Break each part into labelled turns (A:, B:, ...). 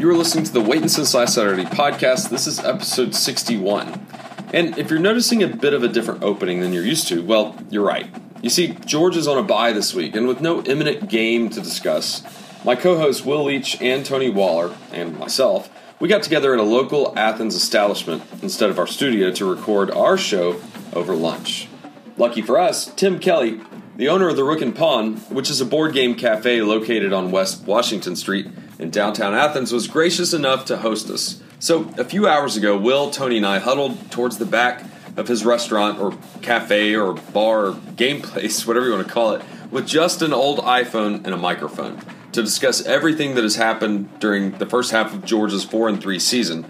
A: You are listening to the Waiting Since Last Saturday podcast. This is episode 61. And if you're noticing a bit of a different opening than you're used to, well, you're right. You see, George is on a bye this week, and with no imminent game to discuss, my co hosts Will Leach and Tony Waller, and myself, we got together at a local Athens establishment instead of our studio to record our show over lunch. Lucky for us, Tim Kelly, the owner of the Rook and Pawn, which is a board game cafe located on West Washington Street in downtown Athens, was gracious enough to host us. So, a few hours ago, Will, Tony, and I huddled towards the back of his restaurant or cafe or bar or game place, whatever you want to call it, with just an old iPhone and a microphone to discuss everything that has happened during the first half of Georgia's 4 and 3 season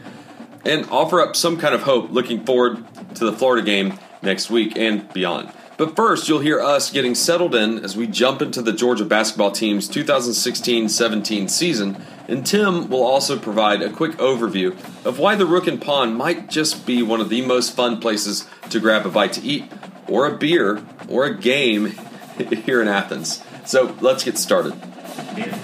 A: and offer up some kind of hope looking forward to the Florida game next week and beyond. But first, you'll hear us getting settled in as we jump into the Georgia basketball team's 2016 17 season, and Tim will also provide a quick overview of why the Rook and Pawn might just be one of the most fun places to grab a bite to eat, or a beer, or a game here in Athens. So let's get started.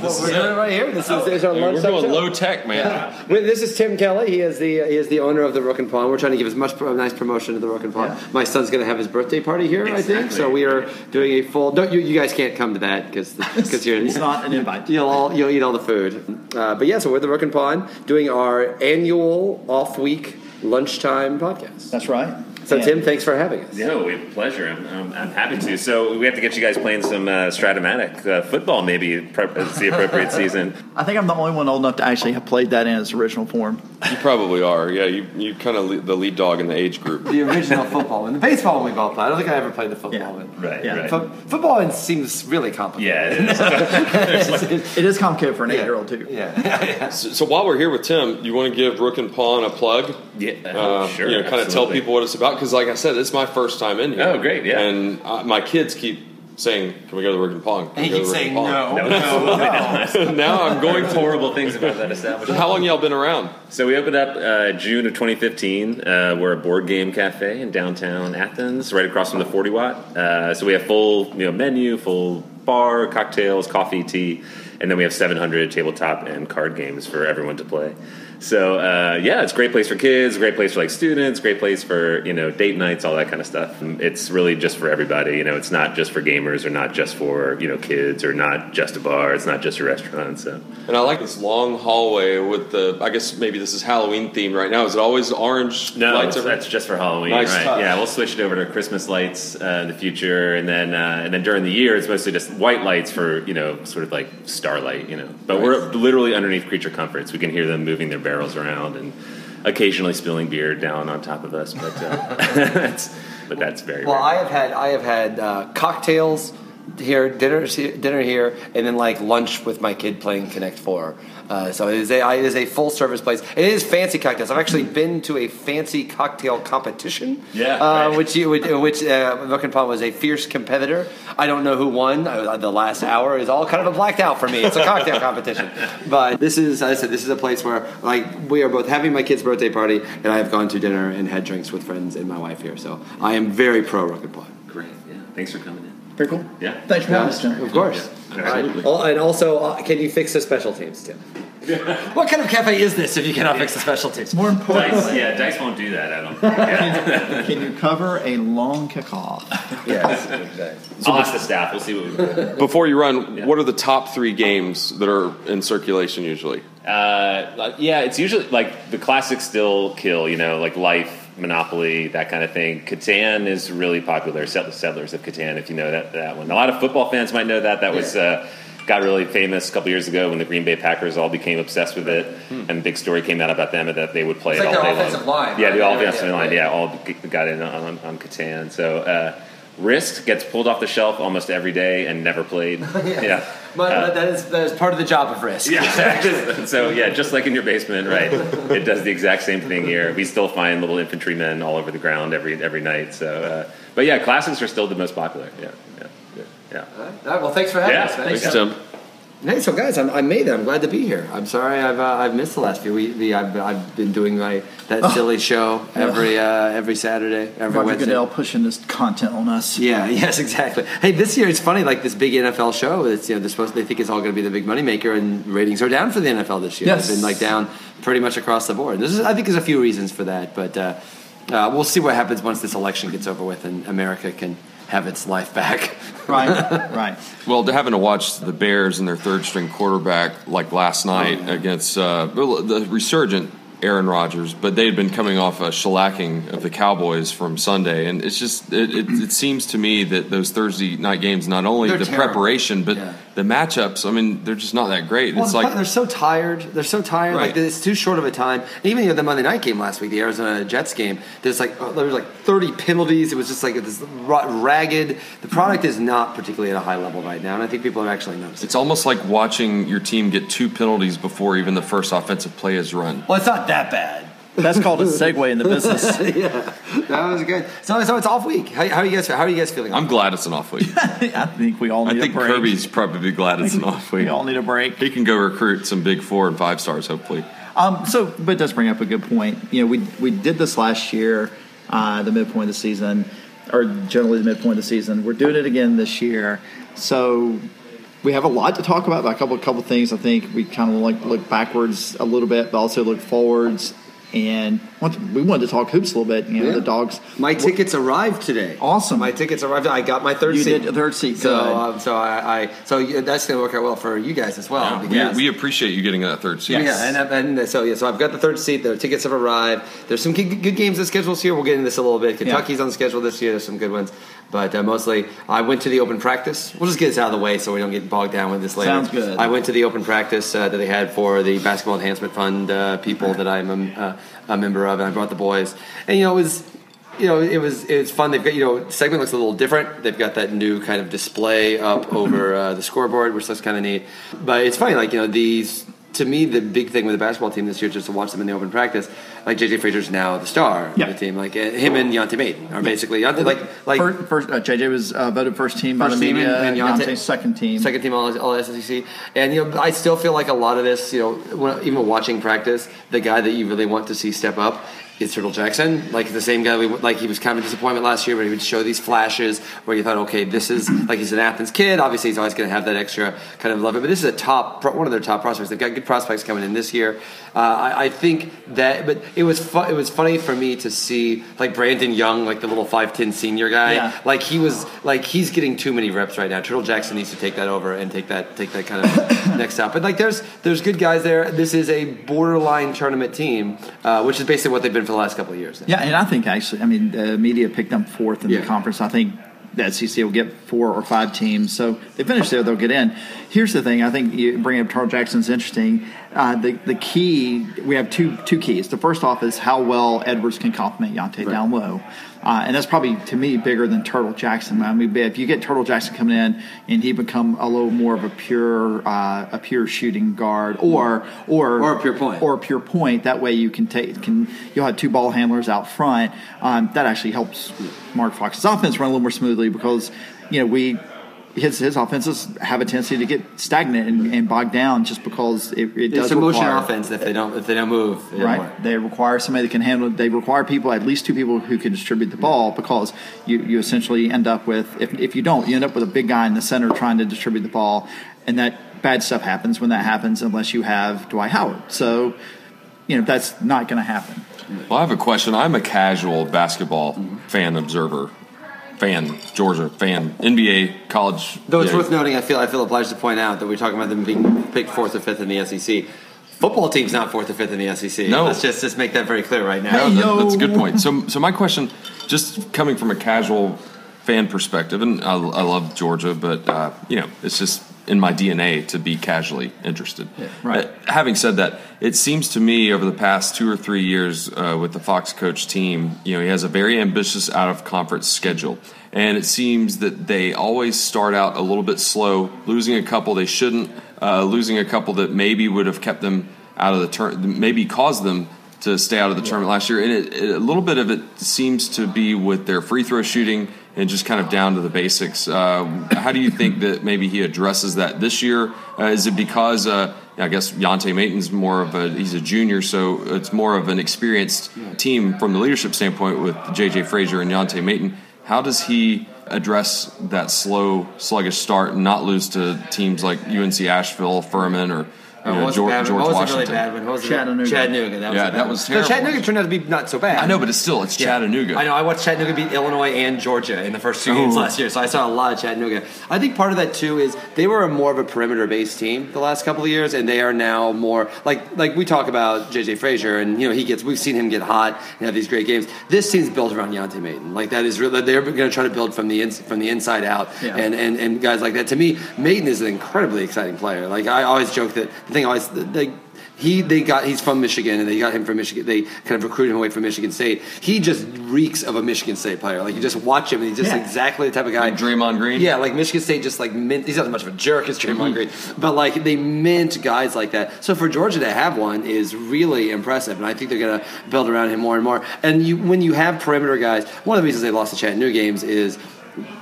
B: Well, we're doing it right here. This is, this is our
A: We're going
B: section.
A: low tech, man.
B: Well, This is Tim Kelly. He is the he is the owner of the Rook and Pawn. We're trying to give as much a nice promotion to the Rook and Pawn.
C: Yeah.
B: My son's going to have his birthday party here, I think.
C: Exactly.
B: So we are doing a full. No, you, you guys can't come to that because because you're
C: It's not an invite.
B: You'll all you'll eat all the food. Uh, but yeah, so we're the Rook and Pawn doing our annual off week lunchtime podcast.
C: That's right.
B: So
C: And-
B: Tim, thanks for having us.
D: No, we have a pleasure. I'm, I'm, I'm happy to. So we have to get you guys playing some uh, Strat-O-Matic uh, football, maybe pre- it's the appropriate season.
C: I think I'm the only one old enough to actually have played that in its original form.
A: You probably are. Yeah, you, you kind of lead, the lead dog in the age group.
B: The original football one. The baseball one we both played. I don't think I ever played the football
C: Yeah.
B: one.
D: Right,
C: Yeah.
D: right.
B: Fo- football one seems really complicated.
D: yeah, it is.
C: It is complicated for an eight-year-old too.
B: Yeah.
A: So, so while we're here with Tim, you want to give Rook and Pawn a plug?
D: yeah
A: Uh,
D: sure.
A: you know, kind of tell people what it's about because, like I said, it's my first time in here.
D: Oh, great, yeah.
A: And uh, my kids keep saying, "Can we go to the Rook and Pawn?" Can
B: And
A: we
B: he
A: go to
B: keeps
A: the Rook
B: saying
A: and
B: no.
D: No, absolutely not.
A: now I'm going to.
D: Horrible things about that establishment.
A: How long y'all been around?
D: So we opened up uh, June of 2015. Uh, we're a board game cafe in downtown Athens, right across from the 40 watt. Uh, so we have full you know menu, full bar, cocktails, coffee, tea, and then we have 700 tabletop and card games for everyone to play. So uh, yeah, it's a great place for kids, great place for like students, great place for you know date nights, all that kind of stuff. It's really just for everybody. You know, it's not just for gamers or not just for you know kids or not just a bar. It's not just a restaurant. So.
A: And I like this long hallway with the. I guess maybe this is Halloween themed right now. Is it always orange
D: No,
A: lights? everywhere?
D: that's just for Halloween,
A: Nice
D: right?
A: touch.
D: Yeah, we'll switch it over to Christmas lights uh, in the future, and then uh, and then during the year, it's mostly just white lights for you know sort of like starlight, you know. But we're literally underneath creature comforts. We can hear them moving their barrels around and occasionally spilling beer down on top of us, but uh, that's but that's very
B: Well,
D: rare.
B: I have had I have had uh, cocktails here, dinner dinner here, and then like lunch with my kid playing Connect Four. Uh, so it is a it is a full service place. It is fancy cocktails. I've actually been to a fancy cocktail competition.
D: Yeah,
B: uh,
D: right.
B: which you which, which uh, Milk and Pawn was a fierce competitor. I don't know who won. Uh, the last hour is all kind of a blacked out for me. It's a cocktail competition, but this is as I said this is a place where like we are both having my kid's birthday party, and I have gone to dinner and had drinks with friends and my wife here. So I am very pro Rook and Pawn.
D: Great, yeah. Thanks for coming in.
C: Very cool.
D: Yeah.
C: Thanks for having us, Tim.
B: Of course.
D: Yeah, absolutely.
B: And also, uh, can you fix the special teams, Tim? what kind of cafe is this if you cannot fix the special teams?
C: More important,
D: Dice, yeah, Dice won't do that. I don't. think. Yeah.
C: can you cover a long kickoff?
B: Yes, exactly.
D: I'll ask the staff. We'll see what we do.
A: Before you run,
D: Yeah.
A: what are the top three games that are in circulation usually?
D: Uh, yeah, it's usually like the classics still kill, you know, like Life, Monopoly, that kind of thing. Catan is really popular. Settlers of Catan, if you know that that one. A lot of football fans might know that. That was uh, got really famous a couple years ago when the Green Bay Packers all became obsessed with it, and a big story came out about them that they would play
B: It's
D: it
B: like
D: all day
B: offensive
D: long.
B: line,
D: Yeah,
B: right?
D: the offensive
B: yeah,
D: line.
B: yeah.
D: Yeah, all got in on, on Catan. So. Uh, Risk gets pulled off the shelf almost every day and never played. yeah.
B: But,
D: Uh,
B: but that is that is part of the job of risk.
D: yeah, exactly. so yeah, just like in your basement, right? It does the exact same thing here. We still find little infantrymen all over the ground every every night. So, uh, but yeah, classics are still the most popular. Yeah, yeah, yeah.
B: All right. Well, thanks for having
D: Yeah,
B: us, man.
A: Thanks, Tim.
B: Hey, so guys, I'm, I'm made it. I'm glad to be here. I'm sorry I've uh, I've missed the last few weeks. I've, I've been doing my that silly show every uh, every Saturday, every
C: Roger
B: Wednesday.
C: Goodell pushing this content on us.
B: Yeah, yes, exactly. Hey, this year it's funny. Like this big NFL show, it's you know they're supposed they think it's all going to be the big moneymaker, and ratings are down for the NFL this year.
C: Yes.
B: They've been like down pretty much across the board. This is, I think, there's a few reasons for that, but uh, uh, we'll see what happens once this election gets over with and America can have its life back.
C: Right, right.
A: Well, to having to watch the Bears and their third string quarterback like last night against uh, the resurgent Aaron Rodgers, but they had been coming off a shellacking of the Cowboys from Sunday, and it's just it, it, it seems to me that those Thursday night games, not only
B: They're
A: the
B: terrible.
A: preparation, but
B: Yeah.
A: The matchups. I mean, they're just not that great.
B: Well,
A: it's like
B: they're so tired. They're so tired. Like it's too short of a time. And even you know, the Monday night game last week, the Arizona Jets game. There's like uh, there was like 30 penalties. It was just like this ragged. The product is not particularly at a high level right now, and I think people are actually noticing.
A: it's almost like watching your team get two penalties before even the first offensive play is run.
B: Well, it's not that bad.
C: That's called a segue in the business.
B: yeah, that was good. So, so it's off week. How, how are you guys? How are you guys feeling?
A: I'm glad it's an off week.
C: I think we all need I
A: think
C: a break.
A: Kirby's probably glad it's an off week.
C: We all need a break.
A: He can go recruit some big four and five stars, hopefully.
C: Um, so, but it does bring up a good point. You know, we we did this last year, uh, the midpoint of the season, or generally the midpoint of the season. We're doing it again this year. So we have a lot to talk about. A couple couple things. I think we kind of like look backwards a little bit, but also look forwards. And we wanted to talk hoops a little bit. You know,
B: Yeah.
C: the dogs.
B: My tickets arrived today.
C: Awesome.
B: My tickets arrived. I got my third
C: You
B: seat.
C: did third seat,
B: So, um, so I, I so that's going to work out well for you guys as well.
A: We,
B: because-
A: we appreciate you getting that third seat.
C: Yes.
B: Yeah, and, and so yeah, so I've got the third seat. The tickets have arrived. There's some good, good games that schedules here. We'll get into this a little bit. Kentucky's on the schedule this year. There's some good ones, but uh, mostly I went to the open practice. We'll just get this out of the way so we don't get bogged down with this later.
C: Sounds good.
B: I went to the open practice uh, that they had for the Basketball Enhancement Fund uh, people that I'm a, uh, a member of, and I brought the boys. And you know, it was you know, it was it was fun. They've got you know, segment looks a little different. They've got that new kind of display up over uh, the scoreboard, which looks kind of neat. But it's funny, like you know, these to me the big thing with the basketball team this year, just to watch them in the open practice. Like JJ Frazier's now the star
C: Yeah.
B: of the team. Like uh, him and Yante Maten are basically Yante, like like
C: First, first uh, JJ was uh, voted first team by
B: First
C: the
B: team
C: media.
B: and- and Yante-
C: Yante second team.
B: Second team all, all SEC, and you know I still feel like a lot of this, you know, when, even watching practice, the guy that you really want to see step up is Turtle Jackson, like the same guy we like. He was kind of a disappointment last year, but he would show these flashes where you thought, okay, this is like he's an Athens kid. Obviously, he's always going to have that extra kind of love. It, But this is a top, one of their top prospects. They've got good prospects coming in this year. Uh, I, I think that, but it was fu- it was funny for me to see like Brandon Young, like the little five ten senior guy,
C: Yeah.
B: like he was like he's getting too many reps right now. Turtle Jackson needs to take that over and take that take that kind of next step. But like there's there's good guys there. This is a borderline tournament team, uh, which is basically what they've been for the last couple of years.
C: Yeah, and I think actually, I mean, the media picked them fourth in
B: Yeah.
C: the conference. I think that SEC will get four or five teams. So they finish there, they'll get in. Here's the thing: I think you bring up Charles Jackson's interesting. Uh, the the key we have two two keys. The first off is how well Edwards can complement Yante down low. Uh, and that's probably to me bigger than Turtle Jackson. I mean, if you get Turtle Jackson coming in and he become a little more of a pure uh, a pure shooting guard, or or
B: Or a pure point.
C: or a pure point. That way you can take can you'll have two ball handlers out front. Um, that actually helps Mark Fox's offense run a little more smoothly because you know we his his offenses have a tendency to get stagnant and, and bogged down just because it, it does
B: It's a motion
C: require,
B: offense. If they don't if they don't move, it doesn't.
C: Right, they require somebody that can handle. it. They require people, at least two people, who can distribute the ball. Because you, you essentially end up with, if, if you don't, you end up with a big guy in the center trying to distribute the ball, and that bad stuff happens when that happens, unless you have Dwight Howard. So, you know, that's not going to happen.
A: Well, I have a question. I'm a casual basketball fan observer, fan, Georgia fan, NBA, college.
B: Though it's
A: yeah.
B: worth noting, I feel I feel obliged to point out that we're talking about them being picked fourth or fifth in the SEC. Football team's not fourth or fifth in the SEC.
A: No.
B: let's just just make that very clear right now.
A: No, that- that's a good point. So, so my question, just coming from a casual fan perspective, and I, I love Georgia, but uh, you know, it's just in my DNA to be casually interested.
C: right.
A: Uh, having said that, it seems to me over the past two or three years uh, with the Fox coach team, you know, he has a very ambitious out of conference schedule. And it seems that they always start out a little bit slow, losing a couple they shouldn't, uh, losing a couple that maybe would have kept them out of the turn, maybe caused them to stay out of the tournament last year. And it, it, a little bit of it seems to be with their free throw shooting and just kind of down to the basics. Uh, how do you think that maybe he addresses that this year? Uh, is it because uh, I guess Yante Maten's more of a he's a junior, so it's more of an experienced team from the leadership standpoint with J.J. Frazier and Yante Maten. How does he address that slow, sluggish start and not lose to teams like UNC Asheville, Furman, or you know,
B: what was
A: George,
B: the bad,
A: George
B: what was the
A: Washington?
B: really bad one? What was the-
C: Chattanooga.
B: Chattanooga. That was
A: Yeah,
B: the
A: that
B: one.
A: was
B: So
A: terrible.
B: Chattanooga turned out to be not so bad.
A: I know, but it's still it's
B: Yeah.
A: Chattanooga.
B: I know. I watched Chattanooga beat Illinois and Georgia in the first two games
A: Ooh.
B: last year, so I saw a lot of Chattanooga. I think part of that too is they were a more of a perimeter-based team the last couple of years, and they are now more like like we talk about JJ Frazier, and you know he gets we've seen him get hot and have these great games. This team's built around Yante Maten. Like that is really they're going to try to build from the ins, from the inside out,
C: Yeah.
B: and, and and guys like that. To me, Maten is an incredibly exciting player. Like I always joke that the thing always like he they got he's from Michigan and they got him from Michigan. They kind of recruited him away from Michigan State. He just reeks of a Michigan State player. Like you just watch him and he's just
C: Yeah.
B: exactly the type of guy.
A: Like Draymond Green?
B: Yeah, like Michigan State just like mint. He's not as much of a jerk as Draymond mm-hmm. Green, but like they mint guys like that. So for Georgia to have one is really impressive, and I think they're going to build around him more and more. And you when you have perimeter guys, one of the reasons they lost the Chattanooga games is.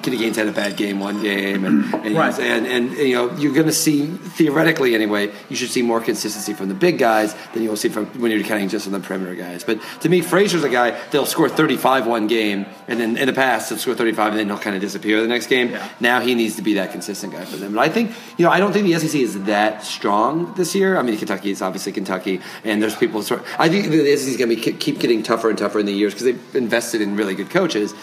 B: Kenny Gaines had a bad game one game, and and,
C: Right.
B: was- and, and you know you're going to see theoretically anyway. You should see more consistency from the big guys than you'll see from when you're counting just on the perimeter guys. But to me, Frazier's a guy that'll score 35 one game, and then in the past he'll score 35, and then he'll kind of disappear the next game.
C: Yeah.
B: Now he needs to be that consistent guy for them. But I think you know I don't think the SEC is that strong this year. I mean Kentucky is obviously Kentucky, and there's people. Sort I think the SEC is going to keep getting tougher and tougher in the years because they've invested in really good coaches.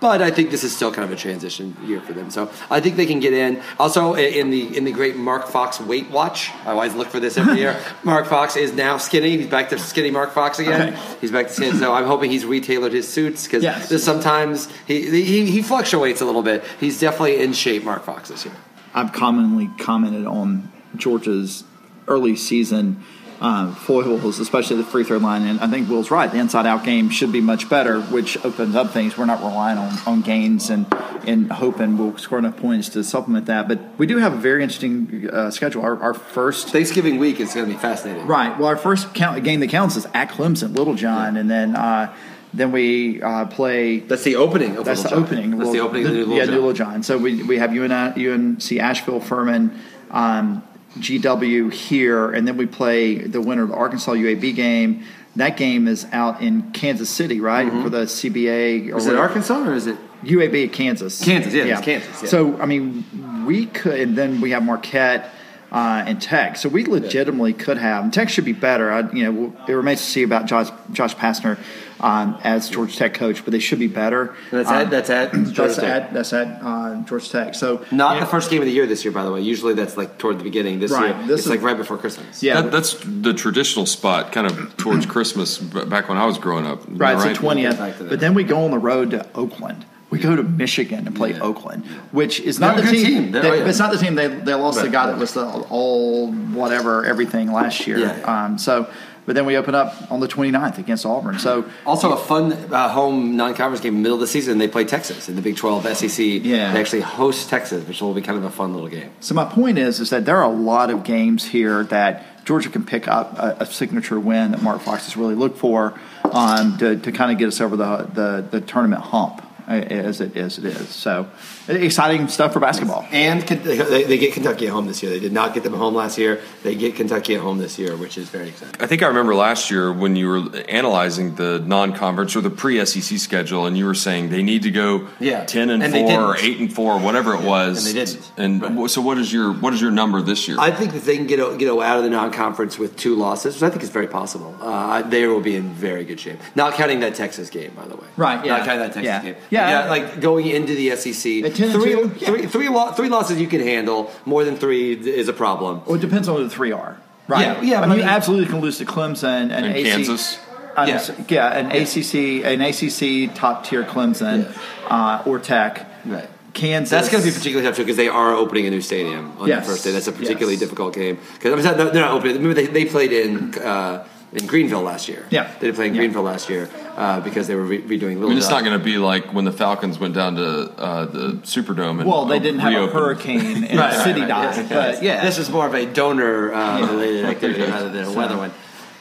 B: But I think this is still kind of a transition year for them, so I think they can get in. Also, in the in the great Mark Fox Weight Watch, I always look for this every year. Mark Fox is now skinny; he's back to skinny Mark Fox again.
C: Okay.
B: He's back to skinny. So I'm hoping he's retailored his suits because
C: Yes.
B: sometimes he, he he fluctuates a little bit. He's definitely in shape, Mark Fox this year.
C: I've commonly commented on Georgia's early season um, foibles, especially the free throw line. And I think Will's right. The inside out game should be much better, which opens up things. We're not relying on, on Gaines and, and hoping we'll score enough points to supplement that. But we do have a very interesting uh, schedule. Our, our first.
B: Thanksgiving week is going to be fascinating.
C: Right. Well, our first count, game that counts is at Clemson, Littlejohn. And then. Uh, then we uh, play
B: That's the opening. Of
C: that's the
B: John.
C: opening.
B: That's
C: Well,
B: the opening of the Little
C: yeah,
B: John.
C: Littlejohn. So we, we have UN, UNC Asheville, Furman, um, GW here, and then we play the winner of the Arkansas UAB game. That game is out in Kansas City, right, for the CBA. Or
B: Is it
C: whatever.
B: Arkansas or is it?
C: UAB at Kansas.
B: Kansas, yeah, it's Kansas, yeah.
C: So I mean, we could, and then we have Marquette uh, and Tech. So we legitimately could have. And Tech should be better. I, you know, it remains to see about Josh Josh Pastner um, as Georgia Tech coach, but they should be better.
B: That's
C: Um,
B: at that's at Georgia
C: that's
B: Tech.
C: at that's at uh, Georgia Tech. So
B: Not
C: yeah,
B: the first game of the year this year, by the way. Usually that's like toward the beginning. This
C: Right,
B: year,
C: this
B: it's
C: is-
B: like right before Christmas.
C: Yeah,
A: That, that's the traditional spot, kind of towards Christmas, back when I was growing up.
C: right. It's the twentieth,
B: get back to that.
C: but then we go on the road to Oakland. We go to Michigan and play
B: Yeah.
C: Oakland, which is not
B: They're
C: the team.
B: team. They're- oh, yeah.
C: It's not the team they they lost the guy that was the all whatever everything last year.
B: Yeah.
C: Um, so, but then we open up on the 29th against Auburn. So
B: Also, a fun uh, home non-conference game in the middle of the season. They play Texas in the Big 12 SEC.
C: Yeah.
B: They actually host Texas, which will be kind of a fun little game.
C: So my point is, is that there are a lot of games here that Georgia can pick up a, a signature win that Mark Fox has really looked for um, to, to kind of get us over the, the, the tournament hump as it as it is. So exciting stuff for basketball.
B: And they, they get Kentucky at home this year. They did not get them at home last year. They get Kentucky at home this year, which is very exciting.
A: I think I remember last year when you were analyzing the non-conference or the pre-SEC schedule, and you were saying they need to go
B: Yeah.
A: ten and,
B: And
A: four or eight and four, whatever it was,
B: And they didn't.
A: And
B: Right.
A: so, what is your what is your number this year?
B: I think that they can get get out of the non-conference with two losses, which I think is very possible. Uh, they will be in very good shape. Not counting that Texas game, by the way.
C: Right, yeah.
B: Not counting that Texas
C: Yeah.
B: game.
C: Yeah.
B: Yeah, like going into the SEC,
C: At 10 and
B: three,
C: two, yeah.
B: three, three, lo- three losses you can handle. More than three is a problem.
C: Well, it depends on who the three are. Right.
B: Yeah, yeah,
C: I mean, you absolutely can lose to Clemson and,
A: And
C: AC
A: Kansas?
C: uh,
B: Yeah.
C: yeah, an ACC, an ACC top tier Clemson uh, or Tech.
B: Right.
C: Kansas.
B: That's going to be particularly tough too because they are opening a new stadium on
C: Yes.
B: the first day. That's a particularly
C: Yes.
B: difficult game because I mean, they're they're not opening. Remember they, they played in uh, in Greenville last year.
C: Yeah.
B: they did play in
C: Yeah.
B: Greenville last year uh, because they were re- redoing Little.
A: I mean, it's
B: John.
A: not going to be like when the Falcons went down to uh, the Superdome. And
C: Well, they didn't have
A: reopened.
C: a hurricane and
B: Right,
C: a city
B: right, right,
C: died,
B: yes.
C: but yeah,
B: this is more of a donor uh, related activity rather than a weather one.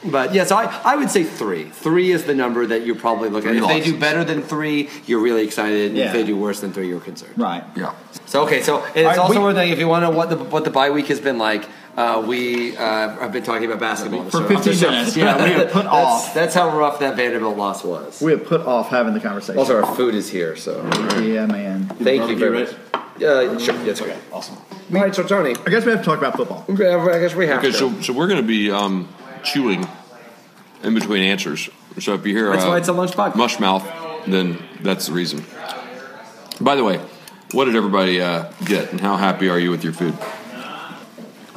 B: But yeah, so I, I would say three. Three is the number that you're probably looking at. If they do better than three, you're really excited.
C: Yeah.
B: If they do worse than three, you're concerned.
C: Right.
A: Yeah.
B: So okay, so it's
C: right,
B: also
C: we-
B: worth noting if you want to know what the what the bye week has been like. Uh, we uh, have been talking about basketball
C: For
B: show.
C: 15
B: on show.
C: minutes, yeah, we have put
B: that's,
C: off.
B: That's how rough that Vanderbilt loss was.
C: We have put off having the conversation.
B: Also, our food is here, so
C: yeah, man.
B: thank you very much. Uh, sure, yes, okay.
C: Awesome.
B: All right, so Tony,
C: I guess we have to talk about football.
B: I guess we have
A: Okay,
B: to.
A: so so we're going to be um, chewing in between answers. So if you hear
B: That's
A: uh,
B: why it's a lunch podcast.
A: mush mouth, then that's the reason. By the way, what did everybody uh, get, and how happy are you with your food?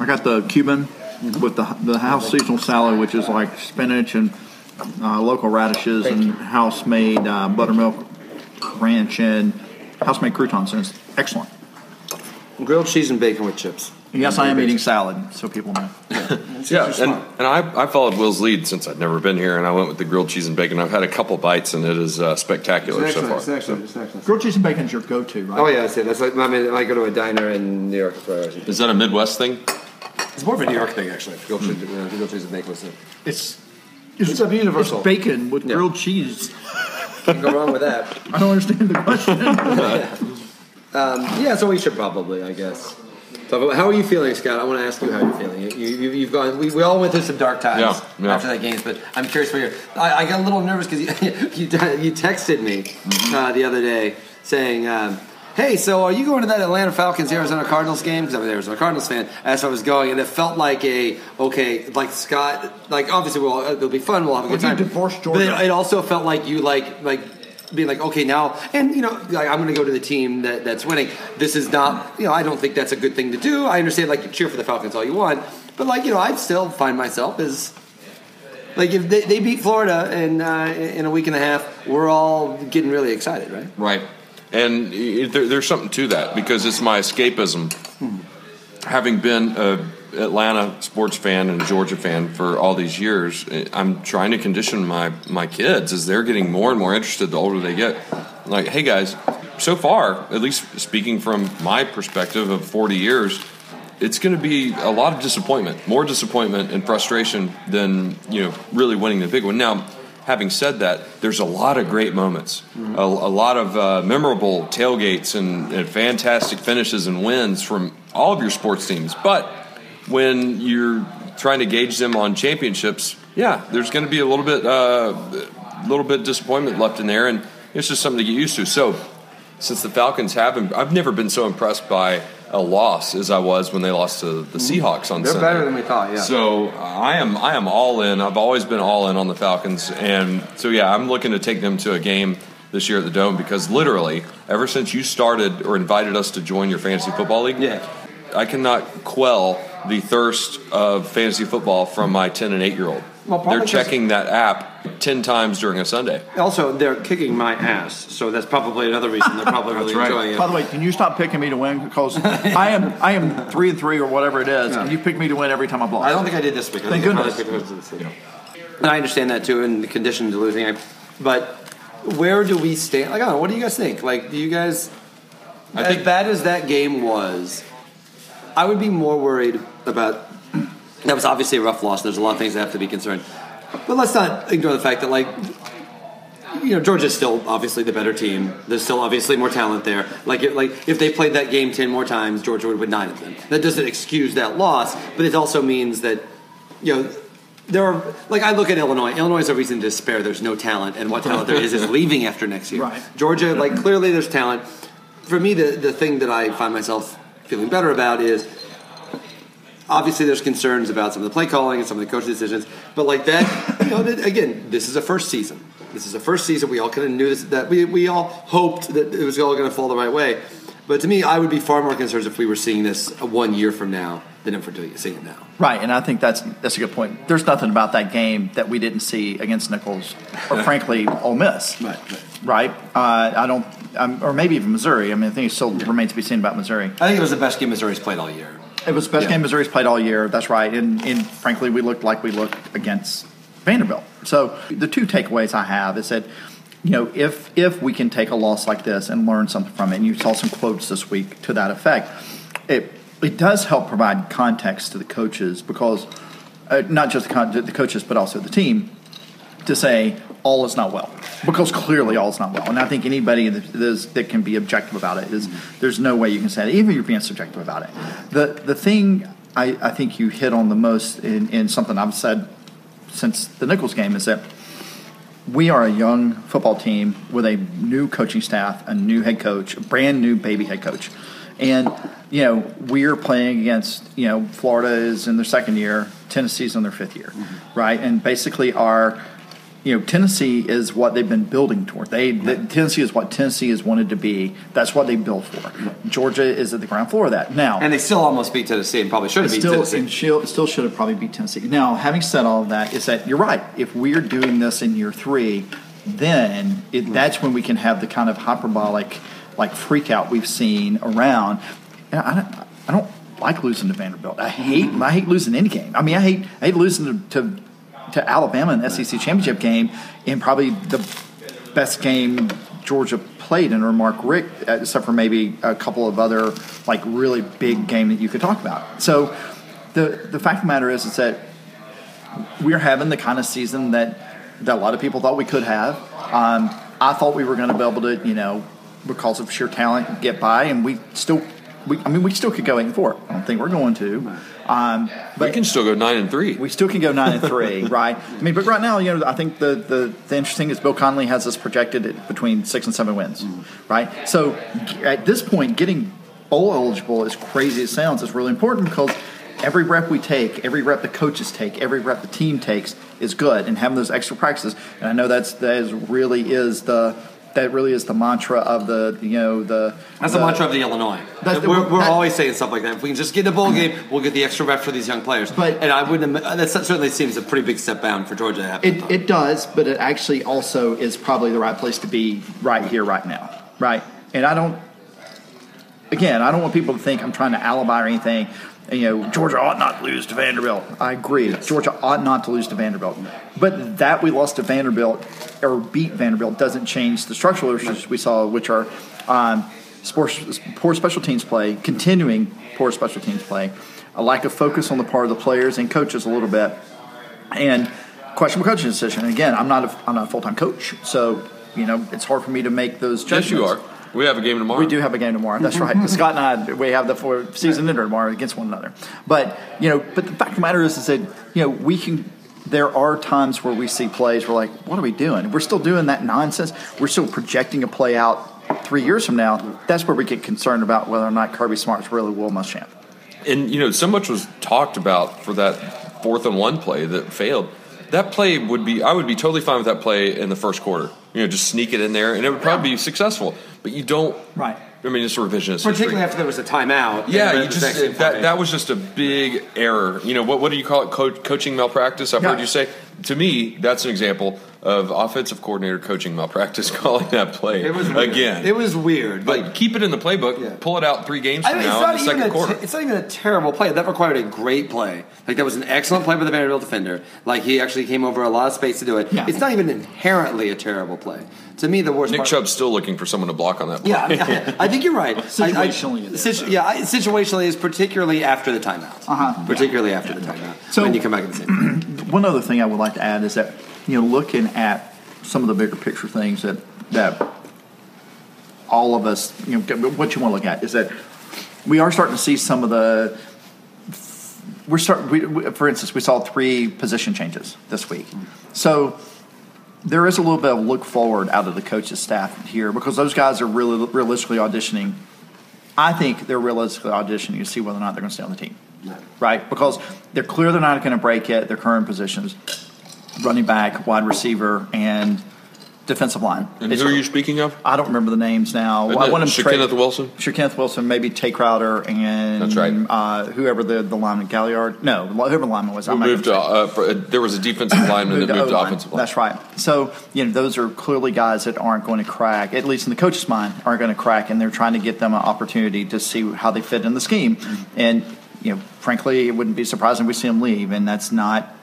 C: I got the Cuban with the the house seasonal salad, which is like spinach and uh, local radishes and house made uh, buttermilk ranch and house made croutons. And it's excellent.
B: Grilled cheese and bacon with chips.
C: Yes, I am eating salad, so people know.
A: Yeah, and, and I, I followed Will's lead since I'd never been here, and I went with the grilled cheese and bacon. I've had a couple bites, and it is uh, spectacular so far.
B: It's excellent. It's excellent.
C: Grilled cheese and bacon is your go-to, right?
B: Oh yeah, that's it. That's like I mean, I go to a diner in New York. That's where I always eat.
A: Is that a Midwest thing?
B: It's more of a New York thing, actually. Grilled cheese, uh, grilled cheese and bacon with it.
C: It's
B: It's a universal.
C: It's bacon with
B: Yeah.
C: grilled cheese.
B: Can't go wrong with that.
C: I don't understand the question.
B: Um, yeah, so we should probably, I guess. So, how are you feeling, Scott? I want to ask you how you're feeling. You, you, you've gone. We, we all went through some dark times
A: Yeah, yeah.
B: after that games, but I'm curious for you. I, I got a little nervous because you, you you texted me
A: Mm-hmm.
B: uh, the other day saying. Um, Hey, so are you going to that Atlanta Falcons Arizona Cardinals game? Because I'm an Arizona Cardinals fan. As I was going, and it felt like a okay, like Scott, like obviously we'll it'll be fun. We'll have a good
C: Well, you
B: time.
C: divorced
B: But it,
C: Georgia.
B: it also felt like you like like being like okay now, and you know like I'm going to go to the team that, that's winning. This is not you know I don't think that's a good thing to do. I understand like you cheer for the Falcons all you want, but like you know I'd still find myself as like if they, they beat Florida in uh, in a week and a half, we're all getting really excited, right?
A: Right. And it, there, there's something to that because it's my escapism. Having been a Atlanta sports fan and a Georgia fan for all these years, eh, I'm trying to condition my my kids as they're getting more and more interested the older they get. Like, hey guys, so far, at least speaking from my perspective of 40 years, it's going to be a lot of disappointment, more disappointment and frustration than you know really winning the big one. Now, having said that, there's a lot of great moments, a, a lot of uh, memorable tailgates and, and fantastic finishes and wins from all of your sports teams. But when you're trying to gauge them on championships, yeah, there's going to be a little bit, uh, a little bit disappointment left in there, and it's just something to get used to. So since the Falcons haven't, I've never been so impressed by a loss as I was when they lost to the Seahawks on
B: They're
A: Sunday.
B: better than we thought, yeah.
A: So uh, I am I am all in. I've always been all in on the Falcons, and so yeah, I'm looking to take them to a game this year at the Dome because literally, ever since you started or invited us to join your fantasy football league,
B: Yeah.
A: I cannot quell the thirst of fantasy football from my 10 and 8 year old.
B: Well,
A: they're checking that app 10 times during a Sunday.
B: Also, they're kicking my ass, so that's probably another reason they're probably really
A: right.
B: enjoying it.
C: By the way, can you stop picking me to win? Because I am I am three and three or whatever it is, and you pick me to win every time I block.
B: I don't think I did this week. I
C: Thank
B: think I
C: goodness.
B: probably picked it this week. And I understand that too, and the condition to losing. I, but where do we stand? Like, I don't know. What do you guys think? Like, do you guys?
A: I
B: as
A: think-
B: bad as that game was, I would be more worried about. That was obviously a rough loss. There's a lot of things that have to be concerned, but let's not ignore the fact that like. You know, Georgia's still obviously the better team. There's still obviously more talent there. Like, if, like if they played that game ten more times, Georgia would win nine of them. That doesn't excuse that loss, but it also means that you know there are like I look at Illinois. Illinois is a reason to despair. There's no talent, and what talent there is is leaving after next year.
C: Right.
B: Georgia, like clearly there's talent. For me, the the thing that I find myself feeling better about is obviously there's concerns about some of the play calling and some of the coaching decisions, but like that, you know, again, this is a first season. This is a first season. We all kind of knew this, that we, we all hoped that it was all going to fall the right way. But to me, I would be far more concerned if we were seeing this one year from now than if we're doing, seeing it now.
C: Right, and I think that's that's a good point. There's nothing about that game that we didn't see against Nicholls, or frankly, Ole Miss.
B: Right, right.
C: Right. Uh, I don't, um, or maybe even Missouri. I mean, I think it still remains to be seen about Missouri.
B: I think it was the best game Missouri's played all year.
C: It was the best
B: Yeah.
C: game Missouri's played all year. That's right. And, and frankly, we looked like we looked against Vanderbilt. So the two takeaways I have is that, you know, if if we can take a loss like this and learn something from it, and you saw some quotes this week to that effect, it it does help provide context to the coaches because uh, not just the, con- the coaches, but also the team, to say all is not well because clearly all is not well. And I think anybody that, can be objective about it is there's no way you can say that, even if you're being subjective about it. The the thing I, I think you hit on the most in, in something I've said since the Nicholls game is that we are a young football team with a new coaching staff, a new head coach, a brand new baby head coach. And, you know, we're playing against, you know, Florida is in their second year, Tennessee's in their fifth year, mm-hmm. right? And basically our you know, Tennessee is what they've been building toward. They the, Tennessee is what Tennessee has wanted to be. That's what they built for. Georgia is at the ground floor of that now,
B: and they still almost beat Tennessee and probably should have beat
C: still,
B: Tennessee.
C: And still, still should have probably beat Tennessee. Now, having said all of that, is that you're right. If we're doing this in year three, then it, mm-hmm. that's when we can have the kind of hyperbolic, like freak out we've seen around. And I don't, I don't like losing to Vanderbilt. I hate, mm-hmm. I hate losing any game. I mean, I hate, I hate losing to, to to Alabama in the SEC championship game in probably the best game Georgia played under Mark Richt, except for maybe a couple of other like really big game that you could talk about. So the the fact of the matter is is that we're having the kind of season that that a lot of people thought we could have. Um, I thought we were going to be able to, you know, because of sheer talent, get by, and we still, we, I mean, we still could go eight and four. I don't think we're going to.
A: Um, but we can still go nine and three.
C: We still can go nine and three, right? I mean, but right now, you know, I think the, the, the interesting is Bill Connelly has us projected at between six and seven wins, mm-hmm. right? So at this point, getting bowl eligible, as crazy as it sounds, is really important because every rep we take, every rep the coaches take, every rep the team takes is good, and having those extra practices. And I know that's that is really is the that really is the mantra of the you know the
B: that's the, the mantra of the Illinois. That's, we're, we're that, always saying stuff like that. If we can just get in a bowl game, we'll get the extra rep for these young players. But and I wouldn't. Uh, that certainly seems a pretty big step down for Georgia.
C: It, it does, but it actually also is probably the right place to be right here, right now, right. And I don't. Again, I don't want people to think I'm trying to alibi or anything you know, Georgia ought not to lose to Vanderbilt. I agree. Yes. Georgia ought not to lose to Vanderbilt. But that we lost to Vanderbilt or beat Vanderbilt doesn't change the structural issues we saw, which are um, sports, poor special teams play, continuing poor special teams play, a lack of focus on the part of the players and coaches a little bit, and questionable coaching decision. And again, I'm not a, I'm not a full time coach, so you know it's hard for me to make those judgments.
A: Yes, you are. We have a game tomorrow.
C: We do have a game tomorrow. That's right. Mm-hmm. Scott and I, we have the four season ender tomorrow against one another. But you know, but the fact of the matter is, is that you know we can. There are times where we see plays. We're like, what are we doing? We're still doing that nonsense. We're still projecting a play out three years from now. That's where we get concerned about whether or not Kirby Smart's really Will Muschamp.
A: And you know, so much was talked about for that fourth and one play that failed. That play would be. I would be totally fine with that play in the first quarter. You know, just sneak it in there, and it would probably be successful but you don't.
C: Right.
A: I mean, it's a revisionist.
B: Particularly
A: history.
B: after there was a timeout.
A: Yeah, you just that, that was just a big error. You know what? What do you call it? Co- coaching malpractice. I've yeah. heard you say. To me, that's an example of offensive coordinator coaching malpractice calling that play it was again.
B: It was weird,
A: but, but keep it in the playbook. Yeah. Pull it out three games from I mean, now in the second quarter.
B: T- it's not even a terrible play. That required a great play. Like that was an excellent play by the Vanderbilt defender. Like he actually came over a lot of space to do it. Yeah. It's not even inherently a terrible play. To me, the worst.
A: Nick
B: part,
A: Chubb's still looking for someone to block on that. Play.
B: Yeah, I, mean, I, I think you're right.
C: situationally,
B: I, situ- yeah, situationally is particularly after the timeout. Uh-huh. Particularly after the timeout. So when you come back at the same.
C: One other thing I would like to add is that you know looking at some of the bigger picture things that that all of us you know what you want to look at is that we are starting to see some of the we're starting we, for instance we saw three position changes this week so there is a little bit of look forward out of the coaches staff here because those guys are really realistically auditioning. I think they're realistically auditioning to see whether or not they're going to stay on the team, right? Because they're clear they're not going to break it their current positions, running back, wide receiver, and defensive line.
A: And who are you speaking of?
C: I don't remember the names now.
A: Isn't I want to Kenneth Wilson.
C: Kenneth Wilson, maybe Tae Crowder, and
A: that's right.
C: Uh, whoever the the lineman Galliard. No, whoever the lineman was.
A: Who moved to, uh, for, there was a defensive lineman that moved to offensive line.
C: That's right. So you know those are clearly guys that aren't going to crack. At least in the coach's mind, aren't going to crack, and they're trying to get them an opportunity to see how they fit in the scheme. And you know, frankly, it wouldn't be surprising if we see them leave, and that's not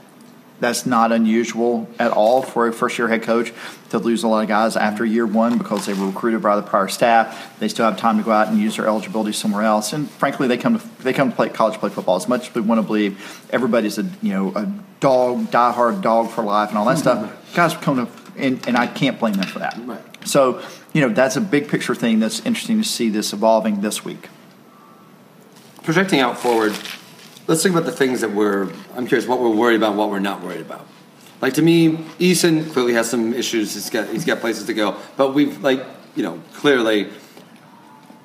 C: that's not unusual at all for a first year head coach to lose a lot of guys after year one because they were recruited by the prior staff. They still have time to go out and use their eligibility somewhere else. And frankly, they come to they come to play college play football as much as we want to believe everybody's a you know a dog diehard dog for life and all that stuff. Guys come to and, and I can't blame them for that.
B: Right.
C: So you know that's a big picture thing that's interesting to see this evolving this week.
B: projecting out forward, let's think about the things that we're. I'm curious what we're worried about, what we're not worried about. Like to me, Eason clearly has some issues. He's got he's got places to go, but we've like you know clearly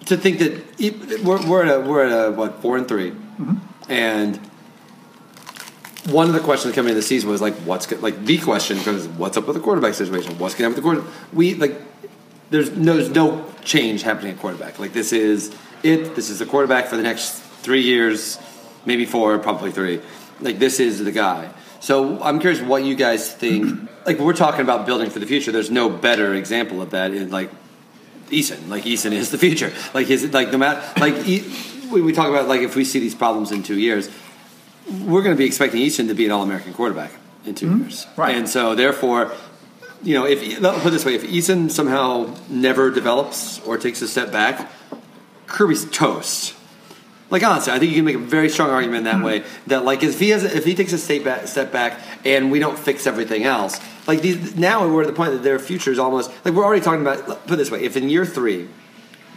B: to think that we're, we're at a we're at a what four and 3 mm-hmm. and one of the questions coming into the season was like what's like the question because what's up with the quarterback situation? What's going to happen with the quarterback? We like there's no there's no change happening at quarterback. Like this is it. This is the quarterback for the next three years, maybe four, probably three. Like this is the guy. So I'm curious what you guys think. Like we're talking about building for the future. There's no better example of that in like Eason. Like Eason is the future. Like his like no matter like e, we, we talk about like if we see these problems in two years, we're going to be expecting Eason to be an All American quarterback in 2 mm-hmm. years.
C: Right.
B: And so therefore, you know, if let me put it this way, if Eason somehow never develops or takes a step back, Kirby's toast. Like honestly, I think you can make a very strong argument that mm-hmm. way that like if he has if he takes a step back, step back and we don't fix everything else, like these, now we're at the point that their future is almost like we're already talking about. Put it this way: if in year three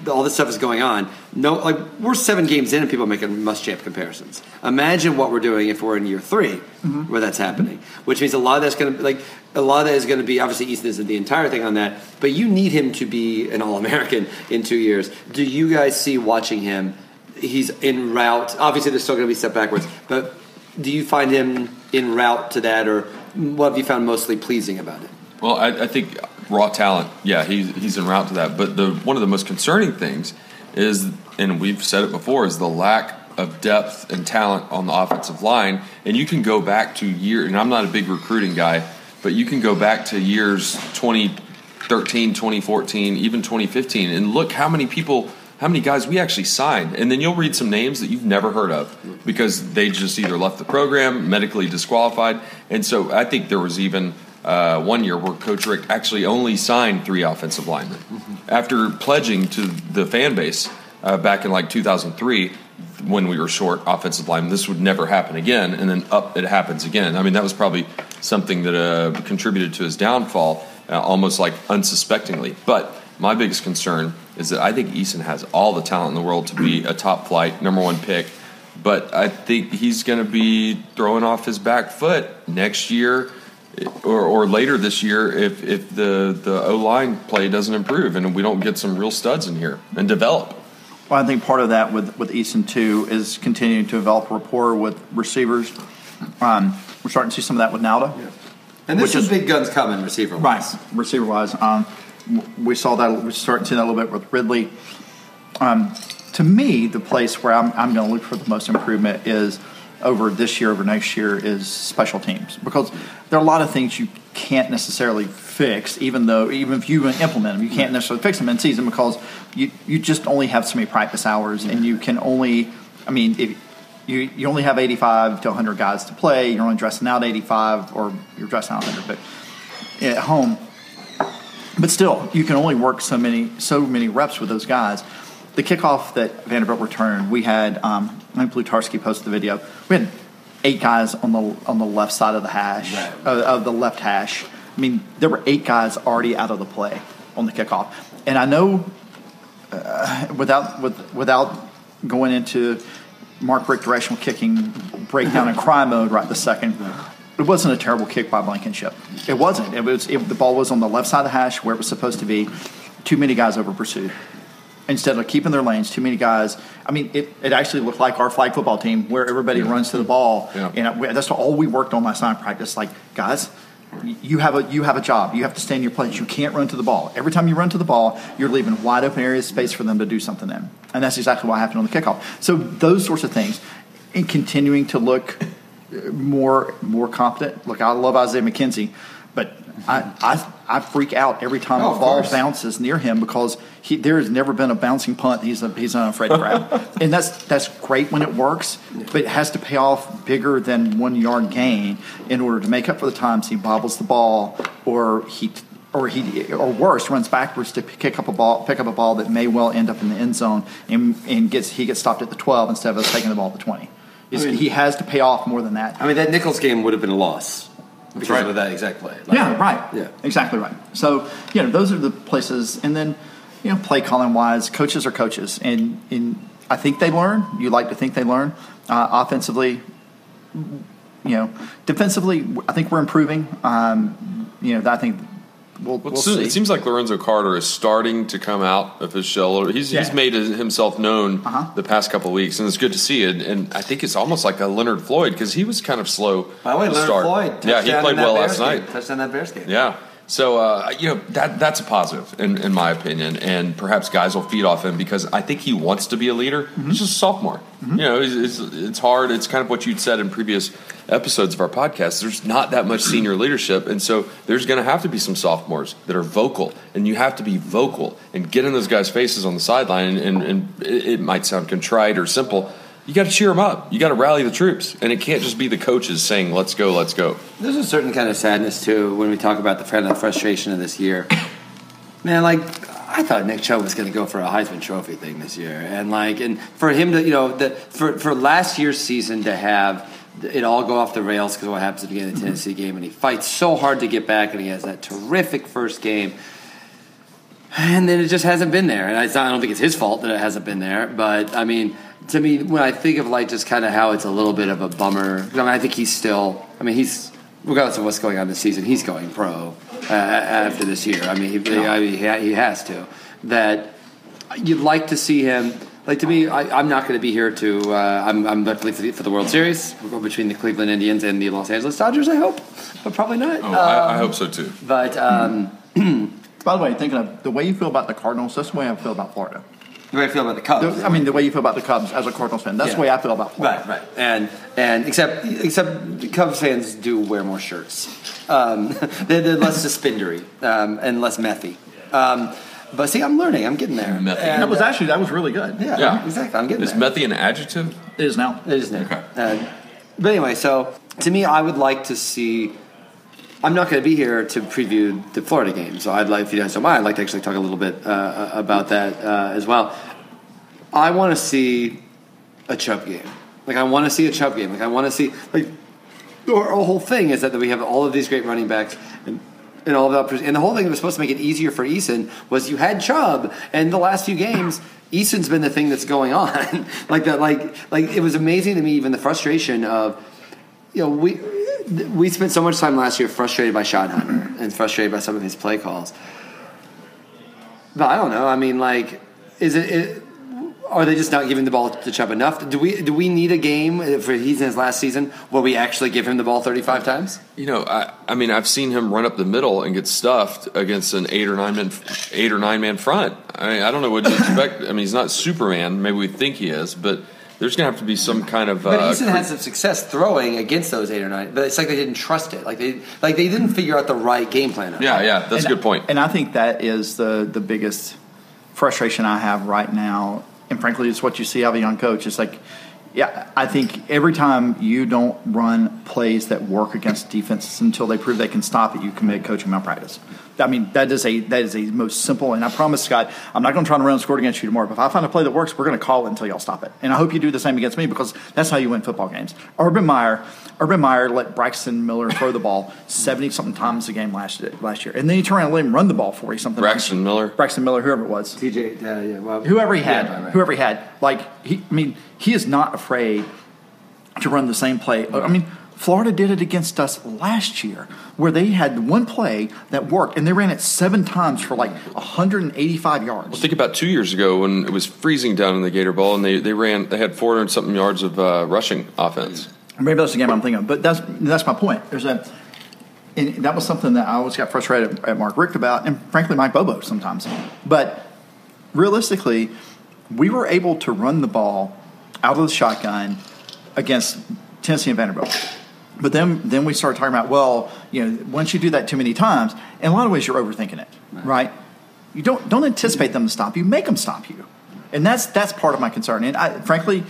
B: all this stuff is going on. No, like we're seven games in and people are making Muschamp comparisons. Imagine what we're doing if we're in year 3 mm-hmm. where that's happening. Which means a lot of that's going to like a lot of that is going to be obviously Eason isn't the entire thing on that, but you need him to be an All American in two years. Do you guys see watching him? He's in route. Obviously, there's still going to be step backwards, but do you find him in route to that, or what have you found mostly pleasing about it?
A: Well, I, I think raw talent, yeah, he's he's en route to that. But the one of the most concerning things is, and we've said it before, is the lack of depth and talent on the offensive line. And you can go back to year, and I'm not a big recruiting guy, but you can go back to years 2013, 2014, even 2015, and look how many people. How many guys we actually signed? And then you'll read some names that you've never heard of because they just either left the program, medically disqualified. And so I think there was even uh, one year where Coach Richt actually only signed three offensive linemen after pledging to the fan base uh, back in like 2003 when we were short offensive line, This would never happen again, and then up it happens again. I mean, that was probably something that uh, contributed to his downfall, uh, almost like unsuspectingly. But my biggest concern is that I think Eason has all the talent in the world to be a top flight number one pick. But I think he's going to be throwing off his back foot next year or, or later this year if, if the, the O line play doesn't improve and we don't get some real studs in here and develop.
C: Well, I think part of that with with Eason too is continuing to develop rapport with receivers. Um, we're starting to see some of that with Nauta.
B: And there's
C: Which
B: some
C: is-
B: big guns coming receiver.
C: Right, receiver wise. Um, w- we saw that, we're starting to see that a little bit with Ridley. Um, to me, the place where I'm, I'm going to look for the most improvement is over this year, over next year, is special teams. Because there are a lot of things you can't necessarily fix, even though, even if you implement them, you can't necessarily fix them in season because you, you just only have so many practice hours and you can only, I mean, if, you, you only have 85 to 100 guys to play, you're only dressing out 85 or you're dressing out 100, but at home. But still, you can only work so many so many reps with those guys. The kickoff that Vanderbilt returned, we had um, I think Plutarski posted the video. We had eight guys on the on the left side of the hash
B: Right.
C: uh, of the left hash. I mean, there were eight guys already out of the play on the kickoff, and I know uh, without with, without going into Mark Richt directional kicking breakdown and cry mode right the second. It wasn't a terrible kick by Blankenship. It wasn't. It was it, the ball was on the left side of the hash where it was supposed to be. Too many guys over pursued. Instead of keeping their lanes, too many guys. I mean, it, it actually looked like our flag football team where everybody runs to the ball,
A: Yeah.
C: and that's all we worked on last night in practice. Like, guys, you have a you have a job. You have to stay in your place. You can't run to the ball. Every time you run to the ball, you're leaving wide open areas space for them to do something in, and that's exactly what happened on the kickoff. So those sorts of things, and continuing to look more more competent. Look, I love Isaiah McKenzie, but I I, I freak out every time
B: oh,
C: a ball
B: course.
C: bounces near him because he, there has never been a bouncing punt he's a, he's on afraid Fred grab, and that's that's great when it works, but it has to pay off bigger than one yard gain in order to make up for the times he bobbles the ball or he or he or worse runs backwards to pick up a ball pick up a ball that may well end up in the end zone and, and gets he gets stopped at the 12 instead of us taking the ball at the 20
B: I mean,
C: he has to pay off more than that.
B: I mean, that Nicholls game would have been a loss because
A: right.
B: of that exact play. Like,
C: yeah, right.
B: Yeah,
C: exactly right. So you know, those are the places, and then you know, play calling wise, coaches are coaches, and I think they learn. You like to think they learn uh, offensively. You know, defensively, I think we're improving. Um, you know, I think we'll,
A: Well,
C: we'll
A: it
C: see.
A: it seems like Lorenzo Carter is starting to come out of his shell. He's, he's made himself known
C: Uh-huh.
A: the past couple of weeks, and it's good to see it. And I think it's almost like a Leonard Floyd because he was kind of slow.
B: By the way,
A: to
B: Leonard
A: start.
B: Floyd.
A: Yeah, he played well last
B: game.
A: night.
B: Touchdown that Bears game.
A: Yeah. So uh, you know that that's a positive in, in my opinion, and perhaps guys will feed off him because I think he wants to be a leader.
C: Mm-hmm.
A: He's just a sophomore. You know, it's, it's, it's hard. It's kind of what you'd said in previous episodes of our podcast. There's not that much senior leadership, and so there's going to have to be some sophomores that are vocal, and you have to be vocal and get in those guys' faces on the sideline. And, and it, it might sound contrite or simple. You got to cheer them up. You got to rally the troops, and it can't just be the coaches saying, "Let's go, let's go."
B: There's a certain kind of sadness too when we talk about the kind of frustration of this year. Man, like I thought Nick Chubb was going to go for a Heisman Trophy thing this year, and like, and for him to, you know, the, for for last year's season to have it all go off the rails because what happens at the beginning of the mm-hmm. Tennessee game, and he fights so hard to get back, and he has that terrific first game. And then it just hasn't been there, and I, I don't think it's his fault that it hasn't been there. But I mean, to me, when I think of like just kind of how it's a little bit of a bummer. I mean, I think he's still. I mean, he's regardless of what's going on this season, he's going pro uh, after this year. I mean, he, I mean, he, ha- he has to. That you'd like to see him. Like to me, I, I'm not going to be here to. Uh, I'm, I'm definitely for the, for the World Series We'll go between the Cleveland Indians and the Los Angeles Dodgers. I hope, but probably not.
A: Oh, I, I
B: Um,
A: hope so too.
B: But um,
C: By the way, thinking of the way you feel about the Cardinals, that's the way I feel about Florida.
B: The way I feel about the Cubs.
C: The- I mean, the way you feel about the Cubs as a Cardinals fan, that's
B: Yeah.
C: the way I feel about Florida.
B: Right, right, and and except except the Cubs fans do wear more shirts. Um, they're, they're less suspendery um, and less methy. Um, but see, I'm learning. I'm getting there.
A: Methy.
B: And,
C: That was actually that was really good.
B: yeah,
A: Yeah.
B: exactly. I'm getting
A: Is
B: there.
A: methy an adjective?
C: It is now.
B: It is now.
A: Okay.
B: Uh, but anyway, so to me, I would like to see. I'm not going to be here to preview the Florida game, so I'd like, if you guys don't mind, I'd like to actually talk a little bit uh, about that uh, as well. I want to see a Chubb game. Like I want to see a Chubb game. Like I want to see like our, whole thing is that we have all of these great running backs and. And all that, and the whole thing that was supposed to make it easier for Eason was you had Chubb, and the last few games, Eason's been the thing that's going on. like that, like like it was amazing to me, even the frustration of, you know, we we spent so much time last year frustrated by Schottenheimer and frustrated by some of his play calls. But I don't know. I mean, like, is it? it are they just not giving the ball to Chubb enough? Do we do we need a game for he's in his last season where we actually give him the ball thirty five times?
A: You know, I, I mean, I've seen him run up the middle and get stuffed against an eight or nine man, eight or nine man front. I mean, I don't know what you expect. I mean, he's not Superman. Maybe we think he is, but there's going to have to be some kind of.
B: But
A: uh,
B: Eason had some success throwing against those eight or nine. But it's like they didn't trust it. Like they like they didn't figure out the right game plan. on it.
A: yeah, yeah, that's
C: And-
A: a good point.
C: And I think that is the the biggest frustration I have right now. And frankly, it's what you see out of a young coach. It's like, yeah, I think every time you don't run plays that work against defenses until they prove they can stop it, you commit coaching malpractice. I mean, that is a that is a most simple. And I promise, Scott, I'm not going to try to run and score against you tomorrow. But if I find a play that works, we're going to call it until y'all stop it. And I hope you do the same against me because that's how you win football games. Urban Meyer, Urban Meyer let Braxton Miller throw the ball seventy something times a game last last year, and then he turned around and let him run the ball forty something.
A: Braxton Miller.
C: Braxton Miller, whoever it was,
B: TJ, uh, yeah, well,
C: whoever he had,
B: Yeah, right, right.
C: whoever he had, like he, I mean, he is not afraid to run the same play. I mean, Florida did it against us last year, where they had one play that worked, and they ran it seven times for like 185 yards.
A: Think about two years ago when it was freezing down in the Gator Bowl, and they, they ran they had 400 something yards of uh, rushing offense.
C: Maybe that's the game I'm thinking of, but that's that's my point. There's a, and that was something that I always got frustrated at Mark Richt about, and frankly Mike Bobo sometimes. But realistically, we were able to run the ball out of the shotgun against Tennessee and Vanderbilt. But then, then we start talking about, well, you know, once you do that too many times, in a lot of ways, you're overthinking it, right? You don't don't anticipate them to stop you, make them stop you, and that's that's part of my concern. And I, frankly,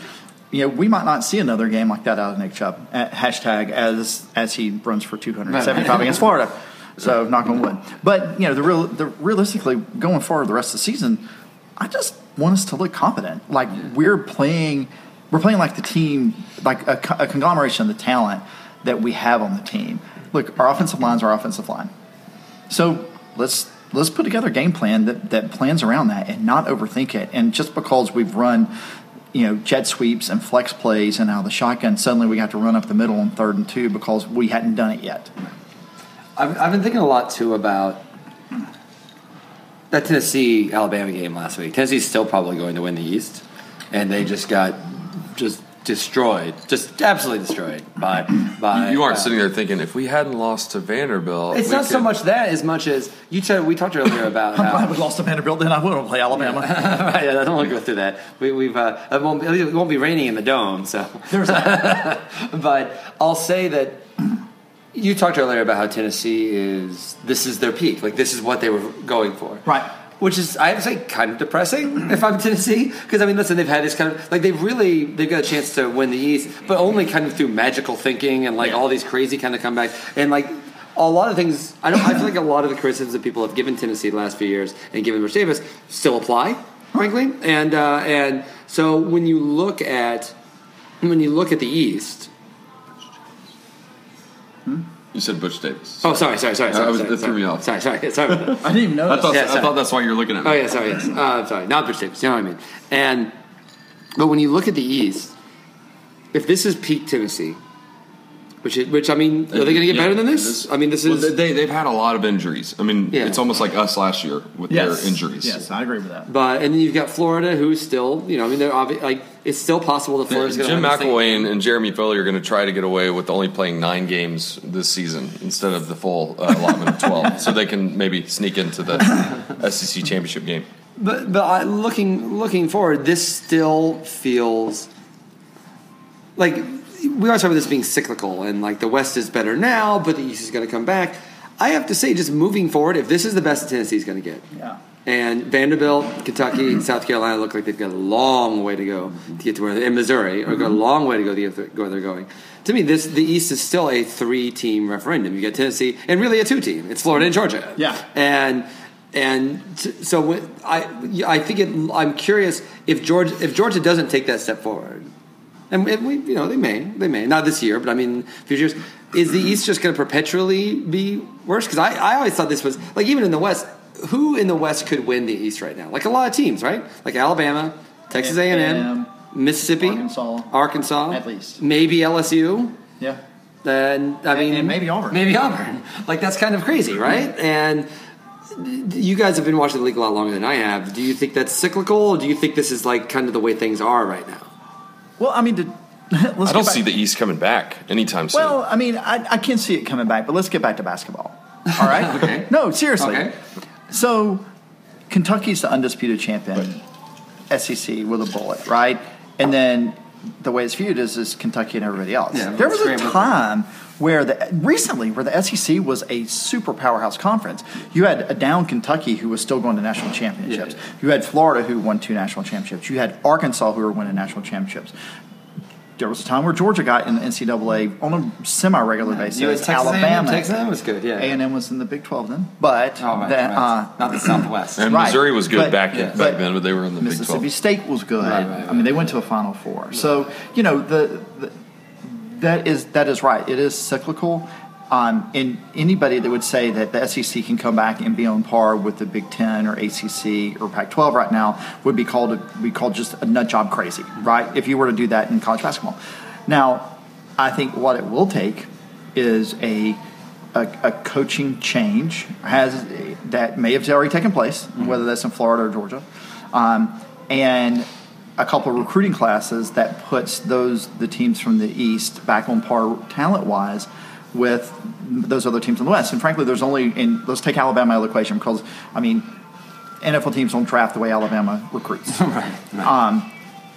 C: you know, we might not see another game like that out of Nick Chubb. At hashtag as as he runs for 275 against Florida. So knock on wood. But you know, the real the realistically going forward the rest of the season, I just want us to look competent. Like we're playing, we're playing like the team, like a, a conglomeration of the talent that we have on the team. Look, our offensive line's our offensive line. So let's let's put together a game plan that, that plans around that and not overthink it. And just because we've run, you know, jet sweeps and flex plays and now the shotgun, suddenly we got to run up the middle on third and two because we hadn't done it yet.
B: I've, I've been thinking a lot too about that Tennessee Alabama game last week. Tennessee's still probably going to win the East, and they just got just destroyed, just absolutely destroyed by by.
A: You aren't
B: uh,
A: sitting there thinking if we hadn't lost to Vanderbilt.
B: It's
A: we
B: not so much that as much as you said. We talked earlier about
C: I'm glad
B: how.
C: we lost to Vanderbilt, then I wouldn't play Alabama.
B: right, yeah, I don't want to go through that. We, we've uh, it won't, be- it won't be raining in the dome, so.
C: There's
B: but I'll say that you talked earlier about how Tennessee is this is their peak, like this is what they were going for,
C: Right.
B: Which is I have to say kind of depressing if I'm Tennessee because I mean listen they've had this kind of like they've really they've got a chance to win the East, but only kind of through magical thinking and like all these crazy kind of comebacks and like. A lot of things, I don't. I feel like a lot of the criticisms that people have given Tennessee the last few years and given Butch Davis still apply, frankly. And uh, and so when you look at when you look at the East,
A: You said Butch Davis.
B: Oh, sorry, sorry, sorry. sorry
A: I was-
B: sorry,
A: that threw
B: sorry.
A: me off.
B: Sorry, sorry, sorry.
C: I didn't even know.
A: I thought
B: Yeah,
A: I thought that's why you're looking at me.
B: oh yeah, sorry, yes. Uh, I'm sorry, not Butch Davis. You know what I mean? And but when you look at the East, if this is peak Tennessee, which is, which I mean, are they going to get
A: Yeah,
B: better than
A: it
B: this? I mean, this
A: Well,
B: is.
A: they they've had a lot of injuries. I mean,
B: Yeah.
A: it's almost like us last year with
C: yes.
A: their injuries.
C: Yes, I agree with that.
B: but and then you've got Florida, who's still, you know, I mean, they're obvi- like it's still possible that Florida's going to Florida.
A: Jim McElwain and, and Jeremy Foley are going to try to get away with only playing nine games this season instead of the full uh, allotment of 12, so they can maybe sneak into the SEC championship game.
B: But but I, looking looking forward, this still feels like we always talk about this being cyclical, and like the West is better now, but the East is going to come back. I have to say, just moving forward, if this is the best that Tennessee's going to get,
C: Yeah.
B: and Vanderbilt, Kentucky, South Carolina look like they've got a long way to go to get to where, and Missouri, or got a mm-hmm. long way to go to get where they're going. To me, this the East is still a three-team referendum. You got Tennessee, and really a two-team. It's Florida and Georgia.
C: Yeah.
B: and and so I I think it, I'm curious if Georgia if Georgia doesn't take that step forward, and and we you know they may they may not this year, but I mean future years. Is the East just going to perpetually be worse? Because I, I always thought this was like even in the West, who in the West could win the East right now? Like a lot of teams, right? Like Alabama, Texas A and M, Mississippi,
C: Arkansas.
B: Arkansas,
C: At least.
B: maybe LSU.
C: Yeah.
B: And I mean,
C: and maybe Auburn.
B: Maybe Auburn. Like that's kind of crazy, right? And you guys have been watching the league a lot longer than I have. Do you think that's cyclical? Or do you think this is like kind of the way things are right now?
C: Well, I mean, to, let's
A: I don't
C: back-
A: see the East coming back anytime soon.
C: Well, I mean, I, I can see it coming back, but let's get back to basketball. All right?
B: Okay.
C: No, seriously.
B: Okay.
C: So, Kentucky's the undisputed champion, SEC with a bullet, right? And then the way it's viewed is, is Kentucky and everybody else.
B: Yeah,
C: there was a
B: scrambling.
C: time where the recently where the SEC was a super powerhouse conference. You had a down Kentucky who was still going to national championships.
B: Yeah.
C: You had Florida who won two national championships. You had Arkansas who were winning national championships. There was a time where Georgia got in the NCAA on a semi-regular basis.
B: You had Texas
C: Alabama,
B: A&M. Texas A&M was good, yeah.
C: A and M was in the Big Twelve then, but
B: Oh, right,
C: that,
B: right.
C: uh,
B: not the Southwest.
A: and
C: right.
A: Missouri was good
C: But-
A: back,
B: yeah.
A: back then, but they were in the Big
C: Mississippi
A: 12.
C: State was good.
B: Right, right,
C: I mean, they went to a Final Four. So you know the, the that is that is right. It is cyclical. Um, and anybody that would say that the SEC can come back and be on par with the Big Ten or ACC or Pac-12 right now would be called be called just a nut job crazy, right? If you were to do that in college basketball. Now, I think what it will take is a a, a coaching change has that may have already taken place, whether that's in Florida or Georgia, um, and a couple of recruiting classes that puts those the teams from the East back on par talent wise with those other teams in the West. And frankly, there's only and let's take Alabama out of the equation because I mean NFL teams don't draft the way Alabama recruits.
B: right, right.
C: Um,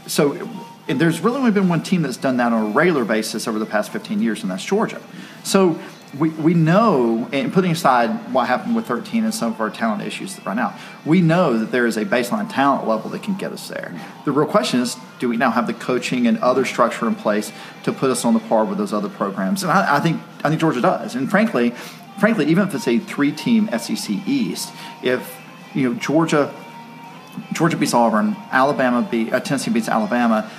C: so there's really only been one team that's done that on a regular basis over the past 15 years, and that's Georgia. So we, we know, and putting aside what happened with 13 and some of our talent issues right now, we know that there is a baseline talent level that can get us there. The real question is, do we now have the coaching and other structure in place to put us on the par with those other programs? And I, I think I think Georgia does. And frankly, frankly, even if it's a three-team SEC East, if you know Georgia Georgia beats Auburn, Alabama beat uh, Tennessee beats Alabama,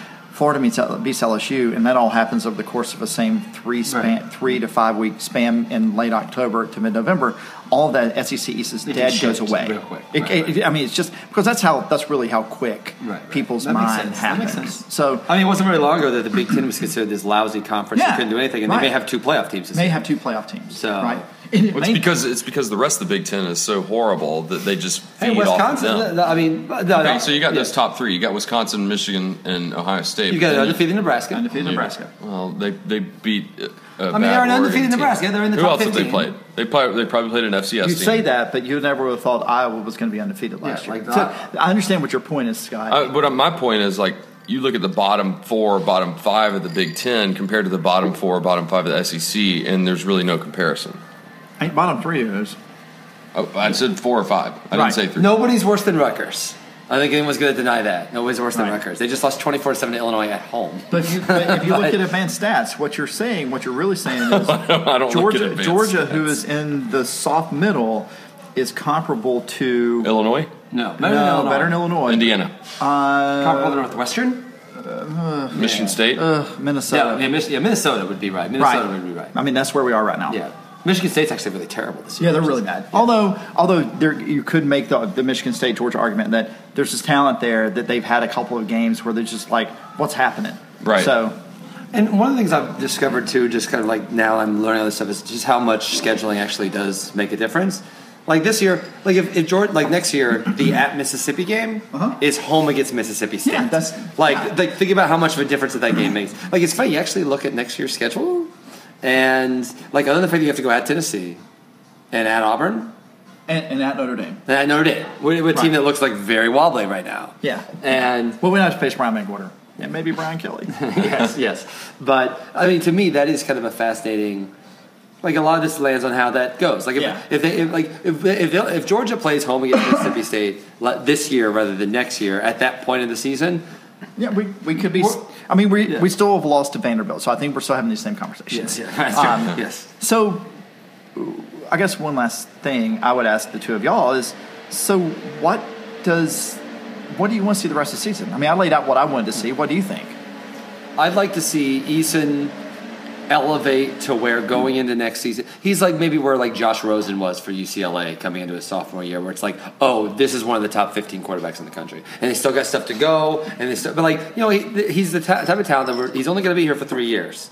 C: Florida beats, beats LSU, and that all happens over the course of a same three span,
B: Right.
C: three to five week span in late October to mid November. All that SEC East is
B: It
C: dead goes away.
B: real quick.
C: It-
B: Right,
C: it- I mean, it's just because that's how that's really how quick
B: Right, right.
C: people's
B: That makes
C: mind
B: sense. That makes
C: happens.
B: sense.
C: So
B: I mean, it wasn't very long ago that the Big Ten was considered this lousy conference.
C: Yeah,
B: that couldn't do anything, and
C: right.
B: they may have two playoff teams. This
C: may
B: year.
C: have two playoff teams.
B: So-
C: right. And it
A: Well, it's because it's because the rest of the Big Ten is so horrible that they just
B: Hey,
A: feed off of
B: Wisconsin.
A: them.
B: th- I mean, no, no,
A: Okay, so you got
B: yeah.
A: those top three. You got Wisconsin, Michigan, and Ohio State.
B: You got
A: But then
B: undefeated Nebraska.
C: undefeated Nebraska.
A: Well, they they beat. Uh,
B: I mean, they're an undefeated Nebraska. They're in the
A: Who
B: top
A: else have they played? They probably they probably played an FCS
C: You
A: team.
C: say that, but you never would have thought Iowa was going to be undefeated last
B: Yeah,
C: year.
B: like
C: So,
B: that.
C: I understand what your point is, Scott.
A: Uh, but uh, my point is like you look at the bottom four, bottom five of the Big Ten compared to the bottom four, bottom five of the SEC, and there's really no comparison.
C: I think bottom three is
A: Oh, I said four or five. I
C: Right.
A: didn't say three.
B: Nobody's worse than Rutgers. I think anyone's going to deny that. Nobody's worse than
C: Right.
B: Rutgers. They just lost 24 7 to Illinois at home.
C: But if you, but if you look at advanced stats, what you're saying, what you're really saying is
A: I don't look at
C: Georgia,
A: advanced
C: Georgia, who
A: stats.
C: is in the soft middle, is comparable to
A: Illinois,
B: No,
C: no, better than Illinois,
A: Indiana,
C: uh,
B: Comparable to Northwestern?
A: Michigan State.
C: uh, Minnesota.
B: Yeah, yeah, Mich- yeah, Minnesota would be right. Minnesota would be right.
C: I mean, that's where we are right now.
B: Yeah. Michigan State's actually really terrible this year.
C: Yeah, they're really bad. Although, although there, you could make the, the Michigan State Georgia argument that there's this talent there that they've had a couple of games where they're just like, what's happening?
A: Right.
C: So,
B: And one of the things I've discovered too, just kind of like now I'm learning all this stuff, is just how much scheduling actually does make a difference. Like this year, like if, if Georgia, like next year, the at Mississippi game
C: Uh-huh.
B: is home against Mississippi State.
C: Yeah, that's-
B: like, like think about how much of a difference that that game makes. Like it's funny, you actually look at next year's schedule, and like other than the fact that you have to go at Tennessee and at Auburn
C: and, and at Notre Dame.
B: and at Notre Dame, with with a team
C: Right.
B: that looks like very wobbly right now.
C: Yeah.
B: and
C: Well, we have to face Brian McWhorter. And maybe Brian Kelly.
B: yes, yes. But I mean, to me, that is kind of a fascinating. Like a lot of this lands on how that goes. Like if,
C: Yeah.
B: if they if, like if, if if Georgia plays home against Mississippi State this year rather than next year at that point in the season,
C: Yeah, we, we could be. I mean, we, we still have lost to Vanderbilt, so I think we're still having these same conversations. Um,
B: yes.
C: So, I guess one last thing I would ask the two of y'all is: so what does what do you want to see the rest of the season? I mean, I laid out what I wanted to see. What do you think?
B: I'd like to see Eason elevate to where going into next season, he's like maybe where like Josh Rosen was for UCLA coming into his sophomore year, where it's like, oh, this is one of the top 15 quarterbacks in the country, and they still got stuff to go, and they still, but like you know, he, he's the type of talent that he's only going to be here for three years.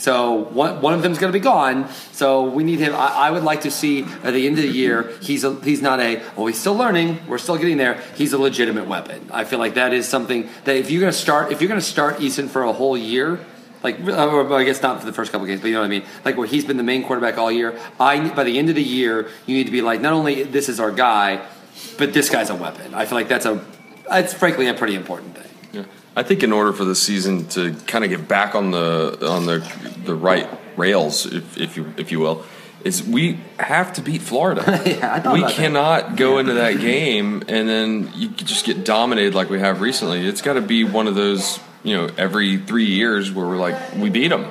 B: So one, one of them's going to be gone. So we need him. I, I would like to see at the end of the year he's a, he's not a well he's still learning. We're still getting there. He's a legitimate weapon. I feel like that is something that if you're going to start if you're going to start Eason for a whole year, like uh, or I guess not for the first couple games, but you know what I mean. Like where he's been the main quarterback all year. I by the end of the year you need to be like not only this is our guy, but this guy's a weapon. I feel like that's a that's frankly a pretty important thing.
A: Yeah. I think in order for the season to kind of get back on the on the the right rails, if, if you if you will, is we have to beat Florida.
B: Yeah,
A: we
B: about that.
A: cannot go into that game and then you just get dominated like we have recently. It's got to be one of those you know every three years where we're like we beat them,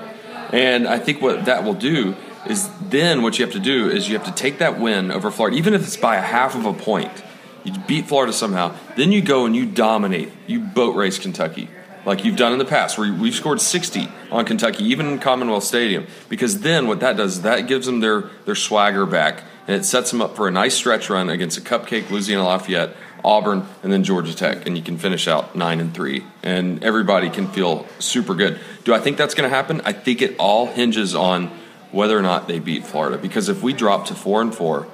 A: and I think what that will do is then what you have to do is you have to take that win over Florida, even if it's by a half of a point. You beat Florida somehow. Then you go and you dominate. You boat race Kentucky like you've done in the past, where we've scored 60 on Kentucky, even in Commonwealth Stadium. Because then what that does that gives them their, their swagger back, and it sets them up for a nice stretch run against a cupcake Louisiana Lafayette, Auburn, and then Georgia Tech, and you can finish out nine and three, and everybody can feel super good. Do I think that's going to happen? I think it all hinges on whether or not they beat Florida. Because if we drop to four and four,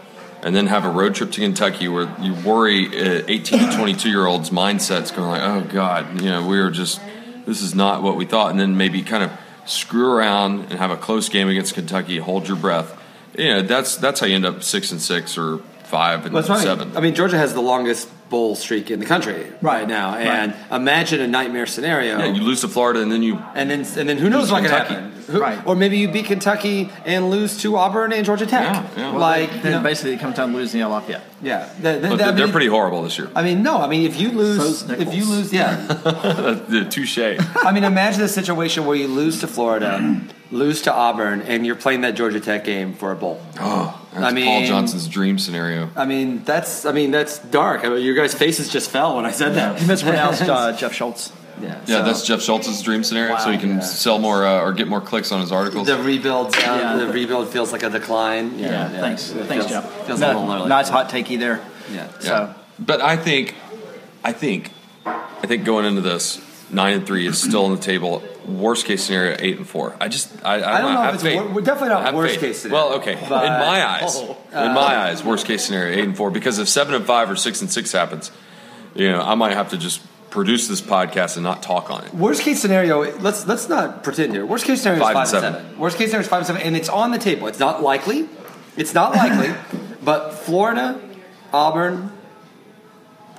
A: and then have a road trip to Kentucky where you worry uh, 18 to 22 year olds' mindsets going like, oh God, you know, we were just, this is not what we thought. And then maybe kind of screw around and have a close game against Kentucky, hold your breath. You know, that's, that's how you end up six and six or five and
B: Well, that's what I
A: seven.
B: I mean, Georgia has the longest bowl streak in the country right, now, and imagine a nightmare scenario.
A: yeah, you lose to Florida and then you
B: and then, and then who knows what can
A: Kentucky.
B: happen? Who,
C: Right.
B: Or maybe you beat Kentucky and lose to Auburn and Georgia Tech.
A: Yeah, yeah. Well,
B: Like,
C: then
B: you know,
C: basically it comes down to Louisiana Lafayette.
B: yeah, Th- th-
A: But
B: I
A: they're, they're
B: mean-
A: pretty horrible this year.
B: I mean, no. I mean, if you lose,
C: So's
B: if you lose, yeah.
A: Touche.
B: I mean, imagine a situation where you lose to Florida, lose to Auburn, and you're playing that Georgia Tech game for a bowl.
A: Oh, that's
B: I mean-
A: Paul Johnson's dream scenario.
B: I mean, that's I mean that's dark. I mean, your guys' faces just fell when I said that.
C: You mispronounced uh, Jeff Schultz.
B: yeah,
A: Yeah,
B: so
A: that's Jeff Schultz's dream scenario, so he can
B: Yeah.
A: sell more uh, or get more clicks on his articles.
B: the rebuild. Uh,
C: Yeah.
B: The rebuild feels like a decline. Yeah,
C: Yeah,
B: yeah.
C: thanks,
B: It
C: thanks,
B: feels,
C: Jeff.
B: Feels
C: No,
B: a little lonely.
C: nice hot takey there.
B: Yeah.
C: So
A: But I think, I think, I think going into this, nine and three is still on the table. Worst case scenario, eight and four. I just, I, I,
B: I don't know if it's wor- we're definitely not worst
A: faith.
B: case scenario.
A: Well, okay,
B: But-
A: in my eyes,
B: Oh,
A: in my eyes, worst case scenario, eight and four. Because if seven and five or six and six happens, you know, I might have to just produce this podcast and not talk on it.
B: Worst case scenario. Let's let's not pretend here. Worst case scenario
A: Five
B: is five and
A: seven.
B: seven. Worst case scenario is five and seven, and it's on the table. It's not likely. It's not likely. but Florida, Auburn,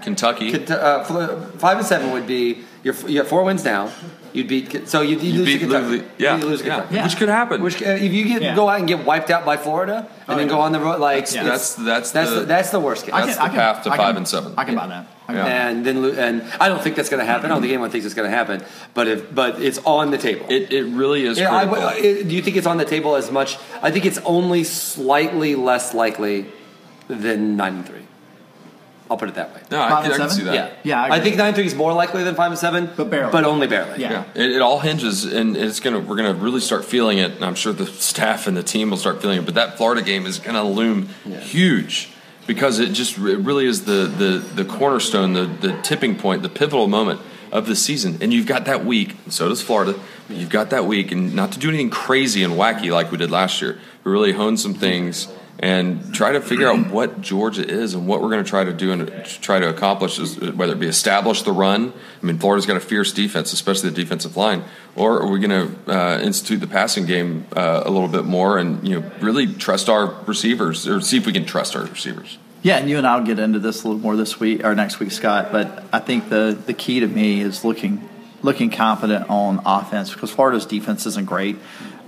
A: Kentucky,
B: Kent- uh, five and seven would be your you have four wins now. You'd beat so you'd, you'd
A: you
B: lose
A: beat
B: to Kentucky.
A: literally, yeah,
B: You'd lose to
A: yeah,
B: Kentucky.
A: which could happen.
B: Which uh, if you get
C: Yeah.
B: go out and get wiped out by Florida and then
C: yeah.
B: go on the road like
C: Yeah.
A: That's- that's
B: that's
A: the-
B: the, that's the worst case.
C: I
A: That's
C: can,
A: the
C: I can,
A: path to
C: I can-
A: five and seven.
C: I can buy that. Can
A: Yeah.
B: and then lo- and I don't think that's going to happen. I don't think anyone thinks it's going to happen. But if but it's on the table.
A: it, it really is
B: yeah, I,
A: critical.
B: it, do you think it's on the table as much? I think it's only slightly less likely than nine and three. I'll put it that way.
A: no, I can, I can see that.
B: Yeah,
C: Yeah, I
B: I, think nine three is more likely than five and seven,
C: But barely.
B: but only barely.
C: Yeah.
A: Yeah, it, it all hinges, and it's gonna. We're gonna really start feeling it, and I'm sure the staff and the team will start feeling it. But that Florida game is gonna loom huge because it just it really is the the the cornerstone, the the tipping point, the pivotal moment of the season. And you've got that week, and so does Florida. You've got that week, and not to do anything crazy and wacky like we did last year, We really hone some things and try to figure out what Georgia is and what we're going to try to do and try to accomplish, is, whether it be establish the run. I mean, Florida's got a fierce defense, especially the defensive line. Or are we going to uh, institute the passing game uh, a little bit more and you know really trust our receivers or see if we can trust our receivers?
C: Yeah, and you and I'll get into this a little more this week or next week, Scott. But I think the the key to me is looking looking confident on offense because Florida's defense isn't great.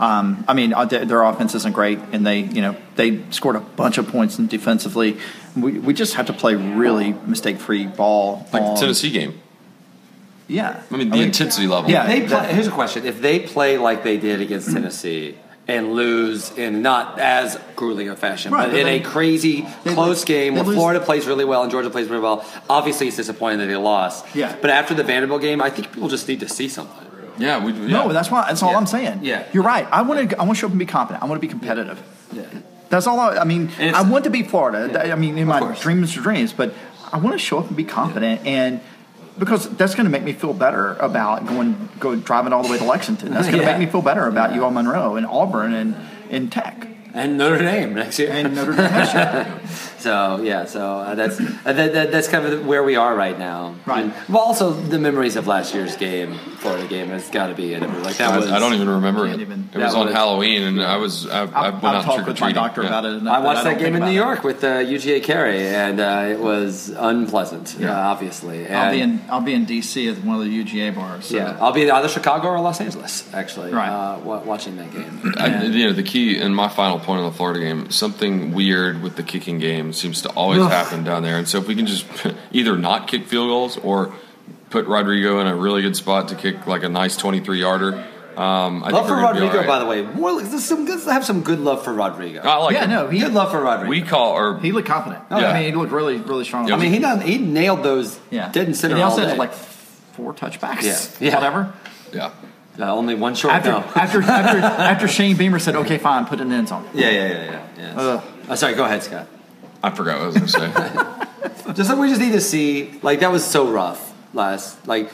C: Um, I mean, uh, their their offense isn't great, and they you know they scored a bunch of points in defensively. We, we just have to play really mistake free ball.
A: Like
C: on-
A: the Tennessee game.
C: Yeah,
A: I mean, the intensity level.
C: Yeah.
B: They play, here's a question: If they play like they did against Tennessee and lose in not as grueling a fashion,
C: Right,
B: but
C: but
B: in
C: they-
B: a crazy
C: they
B: close
C: lose-
B: game
C: they
B: where
C: lose-
B: Florida plays really well and Georgia plays really well, obviously it's disappointing that they lost.
C: Yeah.
B: But after the Vanderbilt game, I think people just need to see something.
A: Yeah, we, yeah.
C: No, that's why. That's all
B: Yeah.
C: I'm saying.
B: Yeah.
C: you're right. I want to. I want to show up and be confident. I want to be competitive.
B: Yeah.
C: That's all. I, I mean, I want to be Florida. I mean, in my
B: course.
C: dreams are dreams, but I want to show up and be confident, and because that's going to make me feel better about going, go driving all the way to Lexington. That's going to
B: Yeah.
C: make me feel better about UL Monroe and Auburn and and Tech
B: And Notre Dame next year.
C: and Notre Dame. next year.
B: So yeah, so uh, that's uh, that, that, that's kind of where we are right now.
C: Right.
B: And, well, also the memories of last year's game, Florida game, has got to be in it. Like that
A: I,
B: was.
A: I don't even remember it.
C: Even-
A: it was on
B: was-
A: Halloween, and I was I, I
C: I've,
A: went
C: I've
A: out
C: talked
A: trick or
C: with my
A: treating.
C: doctor about it. enough
B: I
C: that
B: watched
C: don't
B: that game in
C: about
B: New
C: it.
B: York with uh, UGA Carey, and uh, it was unpleasant. Yeah, obviously. And,
C: I'll be in I'll be in DC at one of the UGA bars. So.
B: Yeah, I'll be in either Chicago or Los Angeles. Actually,
C: Right.
B: uh, watching that game.
A: I, you know, the key and my final point on the Florida game, something weird with the kicking game seems to always
B: Ugh.
A: happen down there. And so if we can just either not kick field goals or put Rodrigo in a really good spot to kick like a nice 23 yarder, um, I
B: Love
A: think
B: for
A: we're gonna be
B: Rodrigo,
A: all right.
B: by the way. More, like, let's, some, let's have some good love for Rodrigo.
A: I like
C: Yeah,
A: him.
C: no, he
B: good love for Rodrigo.
A: We call or
C: he looked confident.
A: Yeah.
C: I mean, he looked really really strong.
A: Yeah,
B: I mean, he done, he nailed those
C: yeah,
B: dead and center
C: And he
B: all
C: also
B: day.
C: had like four touchbacks.
B: Yeah. Yeah.
C: whatever.
A: yeah.
B: Uh, only one short
C: After,
B: no.
C: after after after Shane Beamer said, "Okay, fine, put an end zone."
B: Yeah, yeah, yeah, yeah. yeah.
C: Ugh.
B: Oh, sorry, go ahead, Scott.
A: I forgot what I was going to say.
B: Just like we just need to see, like that was so rough last, like